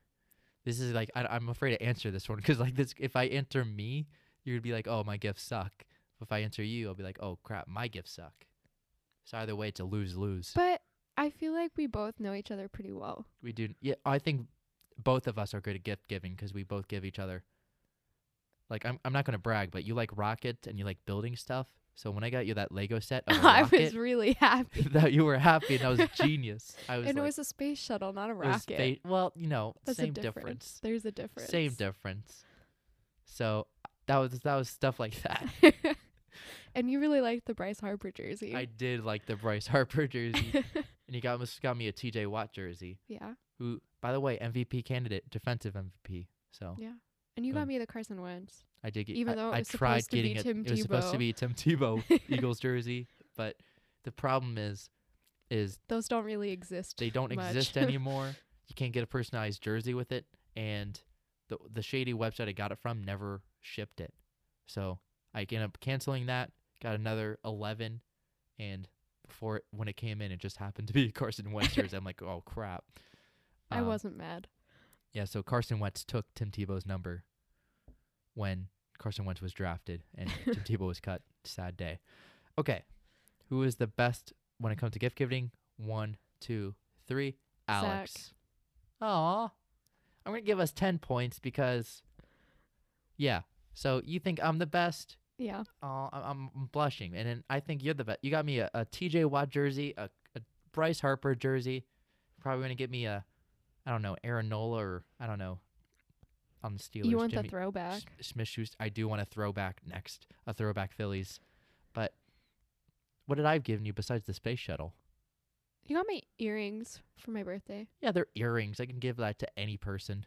this is like I, I'm afraid to answer this one because like this, if I answer me, you'd be like, oh my gifts suck. If I answer you, I'll be like, oh crap, my gifts suck. So either way, it's a lose lose. But I feel like we both know each other pretty well. We do, yeah. I think both of us are good at gift giving because we both give each other. Like I'm, I'm not gonna brag, but you like rockets and you like building stuff. So when I got you that Lego set of a I rocket, was really happy. that you were happy and that was a genius. I was and like, it was a space shuttle, not a rocket. fa- well, you know, That's same difference. difference. There's a difference. Same difference. So that was that was stuff like that. and you really liked the Bryce Harper jersey. I did like the Bryce Harper jersey, and you got got me a T.J. Watt jersey. yeah, Who, by the way, MVP candidate, defensive MVP. So yeah. And you got me the Carson Wentz. I did get. Even I, though it I tried supposed to be getting it. It was supposed to be Tim Tebow Eagles jersey, but the problem is, is Those don't really exist. they don't much. exist anymore. You can't get a personalized jersey with it, and the the shady website I got it from never shipped it. So I ended up canceling that. Got another eleven, and before it, when it came in, it just happened to be Carson Wentz jersey. I'm like, oh crap. I Um, wasn't mad. Yeah, so Carson Wentz took Tim Tebow's number when Carson Wentz was drafted and Tim Tebow was cut. Sad day. Okay. Who is the best when it comes to gift giving, one, two, three. Alex. Aw. I'm gonna give us ten points because, yeah. So you think I'm the best? Yeah. Oh, I'm, I'm blushing, and then I think you're the best. You got me a, a T.J. Watt jersey, a, a Bryce Harper jersey. Probably gonna get me a, I don't know, Aaron Nola or I don't know, on the Steelers. you want Jimmy the throwback? Smith Schuster. I do want a throwback next, a throwback Phillies. But what did I have given you besides the space shuttle? You got my earrings for my birthday. Yeah, they're earrings. I can give that to any person.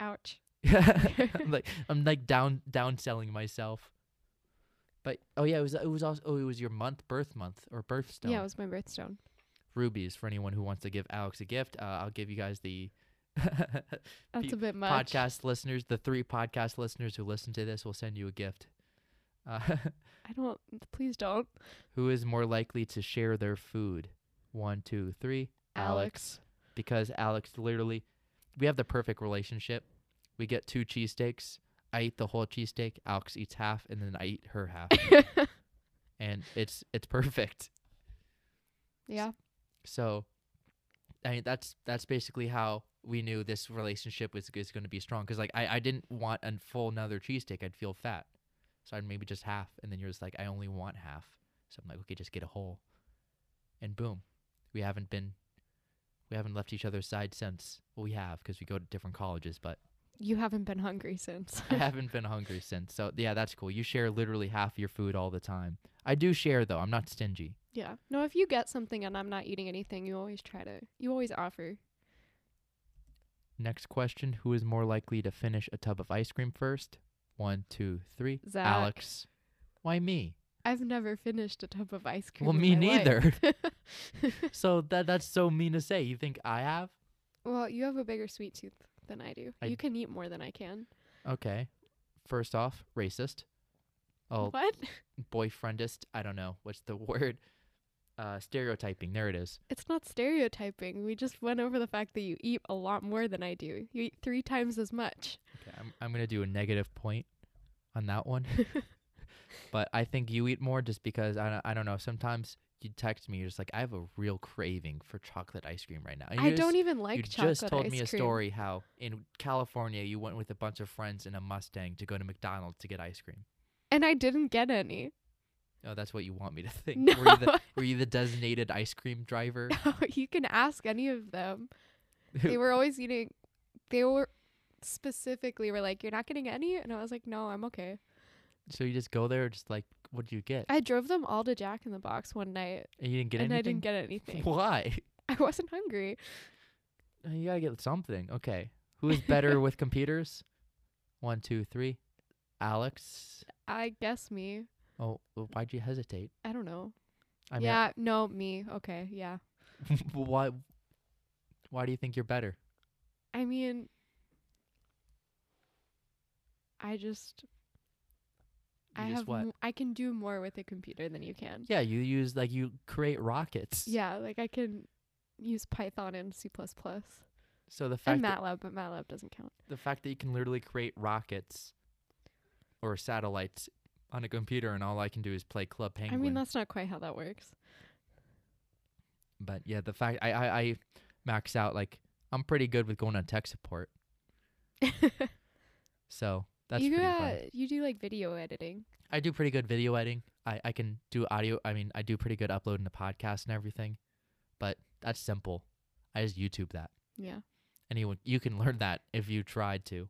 Ouch. I'm like I'm like down down selling myself. But oh yeah, it was it was also oh it was your month birth month or birthstone. Yeah, it was my birthstone. rubies for anyone who wants to give Alex a gift. Uh, I'll give you guys the That's a bit much. podcast listeners, the three podcast listeners who listen to this will send you a gift. Uh, I don't. Please don't. who is more likely to share their food? One, two, three. Alex. Because Alex literally, we have the perfect relationship. We get two cheesesteaks. I eat the whole cheesesteak. Alex eats half, and then I eat her half, and it's it's perfect. yeah. So, I mean, that's that's basically how we knew this relationship was is going to be strong. Because like I I didn't want a full another cheesesteak. I'd feel fat, so I'd maybe just half, and then you're just like I only want half. So I'm like, okay, just get a whole, and boom, we haven't been, we haven't left each other's side since. Well, we have because we go to different colleges, but You haven't been hungry since. I haven't been hungry since. So yeah, that's cool. You share literally half your food all the time. I do share though. I'm not stingy. yeah. No, if you get something and I'm not eating anything, you always try to. You always offer. Next question: Who is more likely to finish a tub of ice cream first? One, two, three. Zach. Alex. Why me? I've never finished a tub of ice cream. Well, me neither. So that that's so mean to say. You think I have? well, you have a bigger sweet tooth than I do. I- you can eat more than I can. Okay. First off, racist. Oh, What? boyfriendist. I don't know what's the word. Uh, stereotyping. There it is. It's not stereotyping. We just went over the fact that you eat a lot more than I do. You eat three times as much. Okay, I'm I'm gonna do a negative point on that one. but I think you eat more just because I don't, I don't know. Sometimes you text me, you're just like, I have a real craving for chocolate ice cream right now. And I just- don't even like you chocolate just told me a cream. story how in California you went with a bunch of friends in a Mustang to go to McDonald's to get ice cream. And I didn't get any. Oh, that's what you want me to think. No. Were, you the, were you the designated ice cream driver? you can ask any of them. They were always eating. They were specifically were like, "You're not getting any," and I was like, "No, I'm okay." so you just go there, just like, what did you get? I drove them all to Jack in the Box one night, and you didn't get anything. and anything. I didn't get anything. Why? I wasn't hungry. Uh, You gotta get something. Okay. Who is better with computers? One, two, three. Alex. I guess me. Oh, well, why'd you hesitate? I don't know. I yeah, no, me. Okay, yeah. why? Why do you think you're better? I mean, I just. You I just have. what? m- I can do more with a computer than you can. Yeah, you use like you create rockets. Yeah, like I can use Python and C++ plus So the fact and that, MATLAB, but MATLAB doesn't count. the fact that you can literally create rockets or satellites on a computer, and all I can do is play Club Penguin. I mean, that's not quite how that works. but yeah, the fact I, I I max out like I'm pretty good with going on tech support. So that's you got fun. Uh, you do like video editing. I do pretty good video editing. I, I can do audio. I mean, I do pretty good uploading the podcast and everything, but that's simple. I just YouTube that. Yeah. Anyone, you can learn that if you tried to.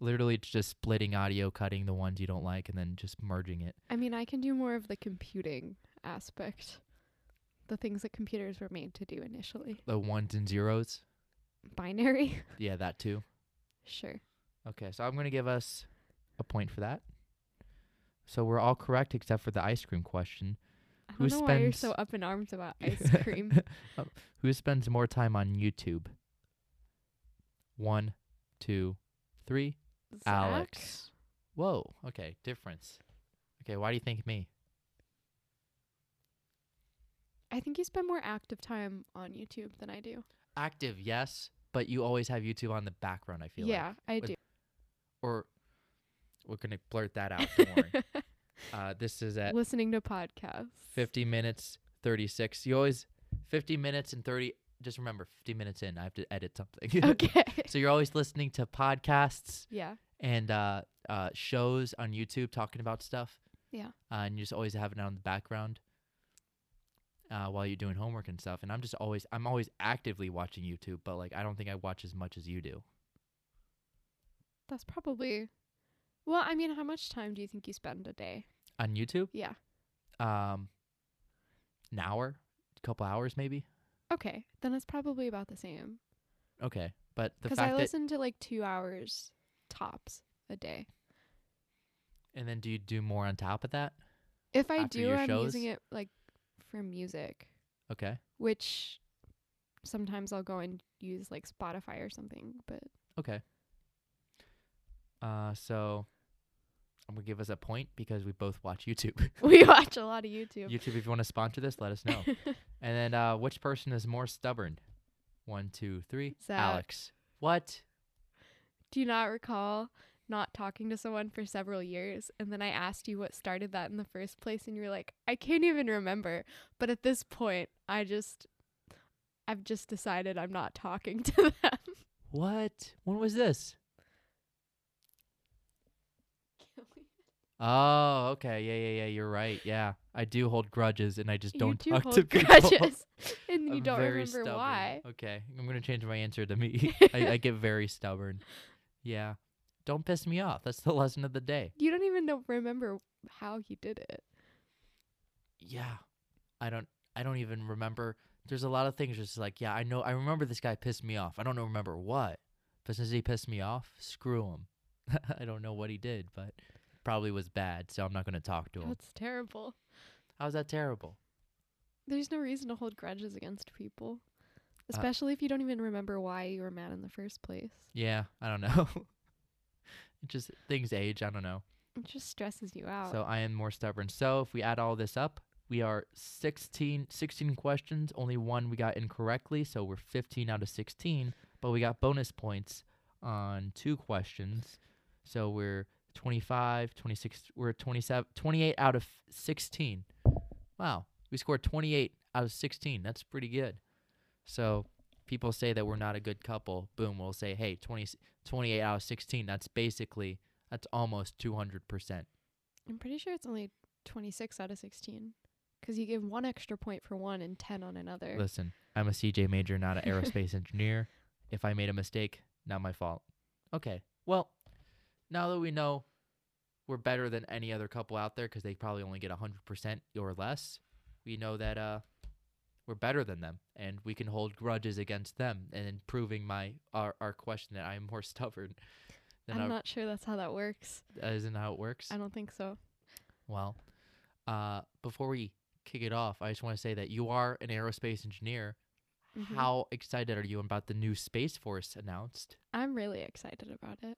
Literally, it's just splitting audio, cutting the ones you don't like, and then just merging it. I mean, I can do more of the computing aspect. The things that computers were made to do initially. The ones and zeros. Binary? Yeah, that too. sure. Okay, so I'm gonna give us a point for that. So we're all correct except for the ice cream question. I Who don't know why you're so up in arms about ice cream. Uh, Who spends more time on YouTube? One, two, three. Zach? Alex. Whoa. Okay, difference. Okay, why do you think me? I think you spend more active time on YouTube than I do. Active, yes, but you always have YouTube on the background. I feel yeah, like. I do. Or we're gonna blurt that out. Don't worry. Uh, this is at Listening to podcasts. 50 minutes, 36. You always 50 minutes and 30. Just remember, 50 minutes in, I have to edit something. Okay. so you're always listening to podcasts yeah. and uh, uh, shows on YouTube talking about stuff. Yeah. Uh, and you just always have it on the background uh, while you're doing homework and stuff. And I'm just always, I'm always actively watching YouTube, but like I don't think I watch as much as you do. That's probably. Well, I mean, how much time do you think you spend a day? On YouTube, Yeah. um, an hour, a couple hours maybe. Okay. Then it's probably about the same. Okay, but the Because I listen to like two hours tops a day. and then do you do more on top of that? If I do, I'm shows? using it like for music, Okay, which sometimes I'll go and use like Spotify or something. But okay. Uh, so I'm gonna give us a point because we both watch YouTube. we watch a lot of YouTube. YouTube, if you want to sponsor this, let us know. and then, uh, which person is more stubborn? One, two, three. Zach. Alex. What? do you not recall not talking to someone for several years and then I asked you what started that in the first place and you were like, I can't even remember. But at this point, I just I've just decided I'm not talking to them. What? When was this? Oh, okay. Yeah, yeah, yeah. You're right. Yeah, I do hold grudges, and I just don't do talk to people. grudges and you I'm don't remember stubborn. why. Okay, I'm gonna change my answer to me. I, I get very stubborn. Yeah, don't piss me off. That's the lesson of the day. You don't even know remember how you did it. Yeah, I don't. I don't even remember. There's a lot of things just like, yeah, I know. I remember this guy pissed me off. I don't know remember what, but since he pissed me off, screw him. I don't know what he did, but probably was bad. So I'm not gonna talk to him. That's terrible. How's that terrible? There's no reason to hold grudges against people. Uh, Especially if you don't even remember why you were mad in the first place. Yeah, I don't know. it just things age. I don't know. It just stresses you out. So I am more stubborn. So if we add all this up, we are 16, 16 questions. Only one we got incorrectly, so we're 15 out of 16. But we got bonus points on two questions, so we're 25, 26. We're 27, 28 out of 16. Wow, we scored 28 out of 16. That's pretty good. So people say that we're not a good couple. Boom, we'll say, hey, 20, 28 out of 16. That's basically that's almost 200%. I'm pretty sure it's only 26 out of 16. Because you give one extra point for one and 10 on another. Listen, I'm a CJ major, not an aerospace engineer. If I made a mistake, not my fault. Okay. Well, now that we know we're better than any other couple out there because they probably only get 100% or less, we know that uh we're better than them and we can hold grudges against them and in proving my our, our question that I am more stubborn than I'm I, not sure that's how that works. that isn't how it works. I don't think so. Well, uh, before we kick it off, I just want to say that you are an aerospace engineer. Mhm. How excited are you about the new Space Force announced? I'm really excited about it.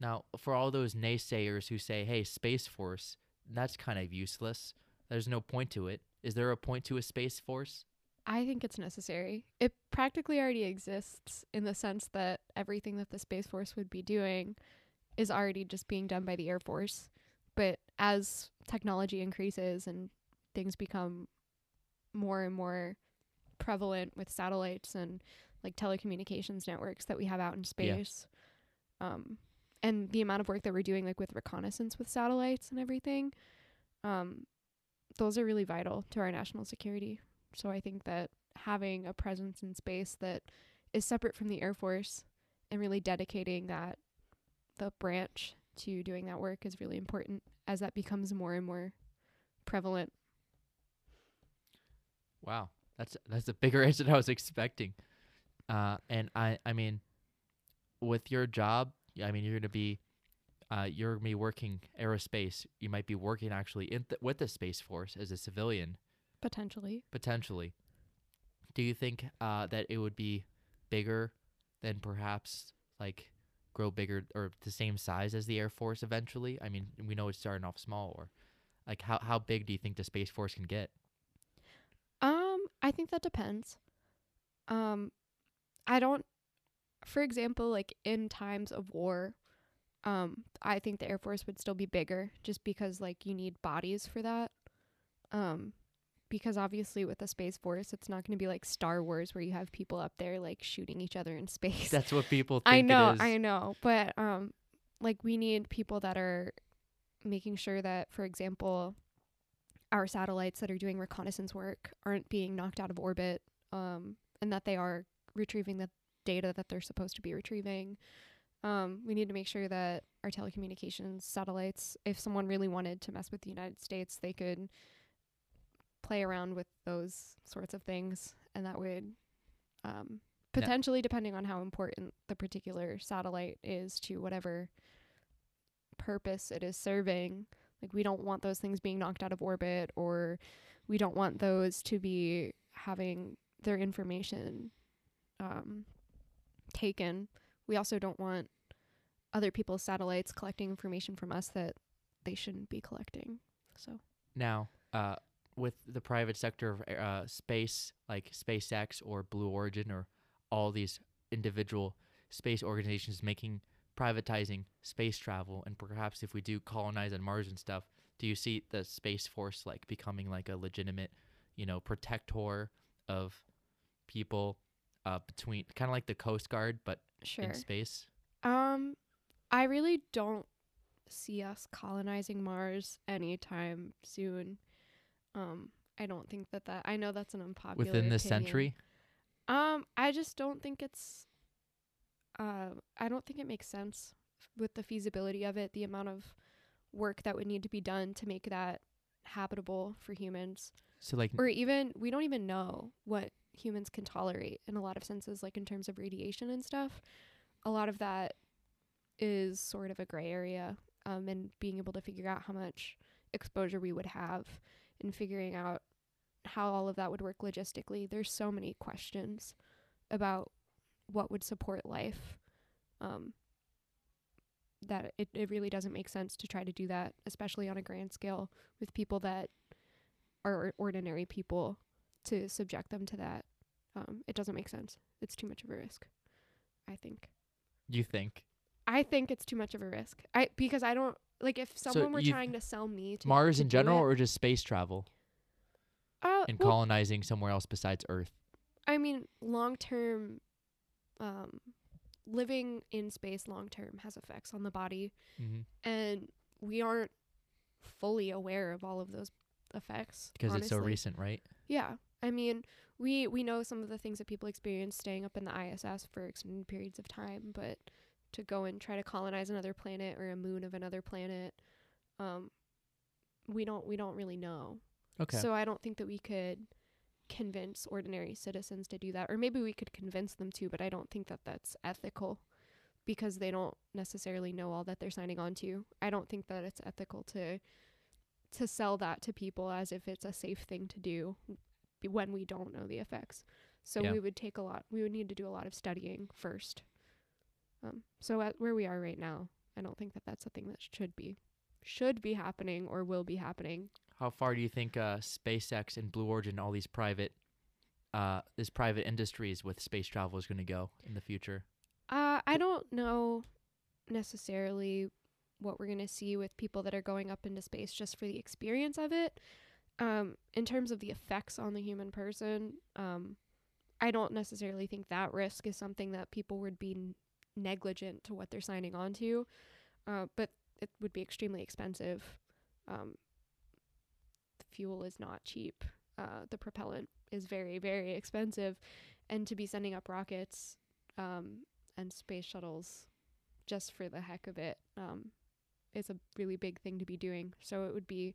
Now, for all those naysayers who say, hey, Space Force, that's kind of useless. There's no point to it. Is there a point to a Space Force? I think it's necessary. It practically already exists in the sense that everything that the Space Force would be doing is already just being done by the Air Force. But as technology increases and things become more and more prevalent with satellites and like telecommunications networks that we have out in Yeah. space, um, and the amount of work that we're doing like with reconnaissance with satellites and everything, um, those are really vital to our national security. So I think that having a presence in space that is separate from the Air Force and really dedicating that the branch to doing that work is really important as that becomes more and more prevalent. Wow, that's that's a bigger answer than I was expecting. Uh, and I I mean, with your job, y- I mean you're gonna be, uh, you're gonna be working aerospace. You might be working actually in th- with the space force as a civilian Potentially. potentially. Do you think uh, that it would be bigger than perhaps like grow bigger or the same size as the Air Force eventually? I mean, we know it's starting off small, or like how how big do you think the space force can get? Um, I think that depends. Um, I don't, for example, like in times of war, um, I think the Air Force would still be bigger just because like you need bodies for that. Um, because obviously with the space force, it's not going to be like Star Wars where you have people up there like shooting each other in space. That's what people think I know. I know, but um, like we need people that are making sure that, for example, our satellites that are doing reconnaissance work aren't being knocked out of orbit, um, and that they are retrieving the data that they're supposed to be retrieving. Um, we need to make sure that our telecommunications satellites, if someone really wanted to mess with the United States, they could play around with those sorts of things, and that would um, potentially, depending on how important the particular satellite is to whatever purpose it is serving, like we don't want those things being knocked out of orbit, or we don't want those to be having their information um, taken. We also don't want other people's satellites collecting information from us that they shouldn't be collecting. So Now, uh, with the private sector of uh, space, like SpaceX or Blue Origin or all these individual space organizations making privatizing space travel, and perhaps if we do colonize on Mars and stuff, do you see the space force like becoming like a legitimate, you know, protector of people uh, between kind of like the Coast Guard, but sure. in space? Um, I really don't see us colonizing Mars anytime soon. Um, I don't think that that. I know that's an unpopular Within this opinion. century? Um, I just don't think it's. Uh, I don't think it makes sense with the feasibility of it, the amount of work that would need to be done to make that habitable for humans, So like or even we don't even know what humans can tolerate in a lot of senses, like in terms of radiation and stuff. A lot of that is sort of a gray area, um, and being able to figure out how much exposure we would have and figuring out how all of that would work logistically. There's so many questions about what would support life um, that it, it really doesn't make sense to try to do that, especially on a grand scale with people that are ordinary people to subject them to that. Um, it doesn't make sense. It's too much of a risk, I think. you think I think it's too much of a risk. I because I don't like if So someone were trying to sell me to Mars to in general, it- or just space travel uh, and well, colonizing somewhere else besides Earth? I mean, long term, um, living in space long term has effects on the body, Mm-hmm. and we aren't fully aware of all of those effects Because it's so recent, right? Yeah, I mean, we we know some of the things that people experience staying up in the ISS for extended periods of time, but to go and try to colonize another planet or a moon of another planet, um, we don't we don't really know. Okay. So I don't think that we could convince ordinary citizens to do that, or maybe we could convince them to, but I don't think that that's ethical because they don't necessarily know all that they're signing on to. I don't think that it's ethical to to sell that to people as if it's a safe thing to do when we don't know the effects. So Yeah. we would take a lot. We would need to do a lot of studying first. Um, so at where we are right now, I don't think that that's a thing that should be should be happening or will be happening. How far do you think uh, SpaceX and Blue Origin, all these private, uh, this private industries with space travel is going to go in the future? Uh, I don't know necessarily what we're going to see with people that are going up into space just for the experience of it. Um, in terms of the effects on the human person, um, I don't necessarily think that risk is something that people would be negligent to what they're signing on to. Uh, but it would be extremely expensive. Um, the fuel is not cheap. Uh, the propellant is very, very expensive. And to be sending up rockets um, and space shuttles just for the heck of it um, is a really big thing to be doing. So it would be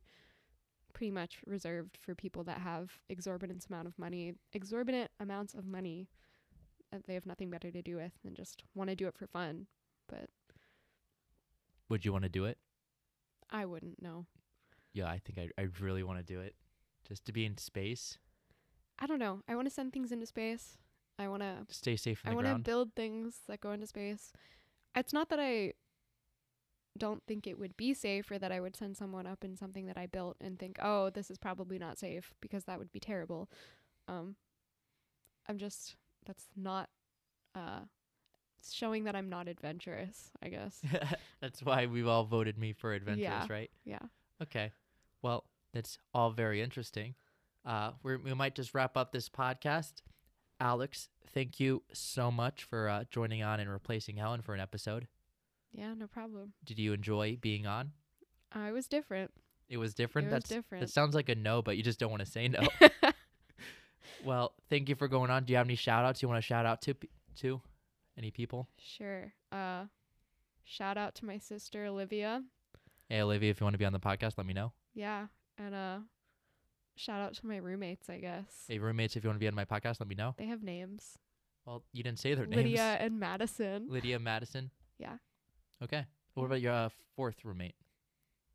pretty much reserved for people that have exorbitant amount of money, exorbitant amounts of money that they have nothing better to do with than just want to do it for fun. But Would you want to do it? I wouldn't know. Yeah, I think I I really want to do it, just to be in space, I don't know. I want to send things into space. I want to stay safe I want to build things that go into space. It's not that I don't think it would be safe or that I would send someone up in something that I built and think, "Oh, this is probably not safe" because that would be terrible. Um I'm just that's not uh showing that I'm not adventurous, I guess. That's why we've all voted me for adventurous, Yeah. right? yeah. Okay. Well, that's all very interesting. uh, we're, we might just wrap up this podcast. Alex, thank you so much for uh, joining on and replacing Helen for an episode. Yeah, no problem. Did you enjoy being on? I was different. It was different. It was different. that sounds like a no, but you just don't want to say no. well, thank you for going on. Do you have any shout outs you want to shout out to to any people? Sure. Uh, shout out to my sister Olivia. Hey, Olivia, if you want to be on the podcast, let me know. Yeah, and uh, shout out to my roommates. I guess Hey, roommates, if you want to be on my podcast, let me know. they have names. Well, you didn't say their Lydia names. Lydia and Madison. Lydia Madison. Yeah. Okay. What about your uh, fourth roommate?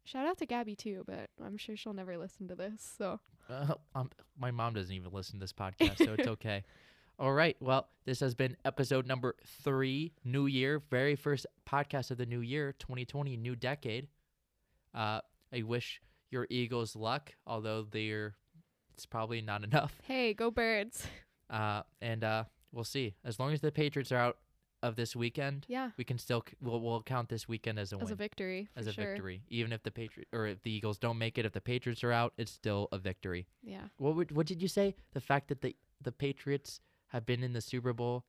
Shout out to Gabby too, but I'm sure she'll never listen to this. So Uh, um, my mom doesn't even listen to this podcast, so it's okay. All right. Well, this has been episode number three, New Year, very first podcast of the new year, 2020, new decade. Uh, I wish your Eagles luck, although they're it's probably not enough. hey, go birds. Uh, and uh, we'll see. As long as the Patriots are out of this weekend, Yeah, we can still we'll, we'll count this weekend as a as win, a victory. as a sure. victory. Even if the Patriot or if the Eagles don't make it, if the Patriots are out, it's still a victory. Yeah. What would, what did you say? The fact that the the Patriots have been in the Super Bowl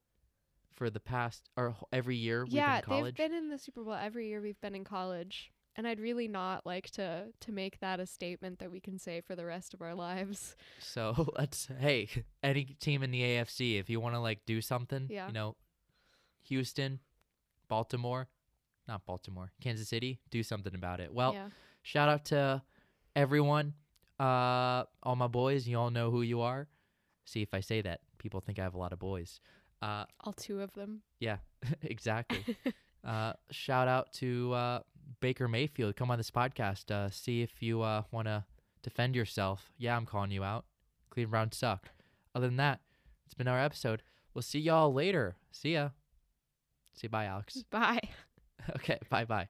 for the past or every year we've yeah, been in college. they've been in the Super Bowl every year we've been in college. And I'd really not like to to make that a statement that we can say for the rest of our lives. so let's hey, any team in the AFC if you want to like do something, Yeah. you know, Houston, Baltimore, not Baltimore, Kansas City, do something about it. Well, yeah. shout out to everyone, uh, all my boys. You all know who you are. See if I say that, people think I have a lot of boys. Uh, All two of them. yeah, exactly. uh, shout out to uh, Baker Mayfield. Come on this podcast. Uh, see if you uh, want to defend yourself. Yeah, I'm calling you out. Cleveland Browns suck. Other than that, it's been our episode. We'll see y'all later. See ya. See you. Bye, Alex. Bye. okay. Bye bye.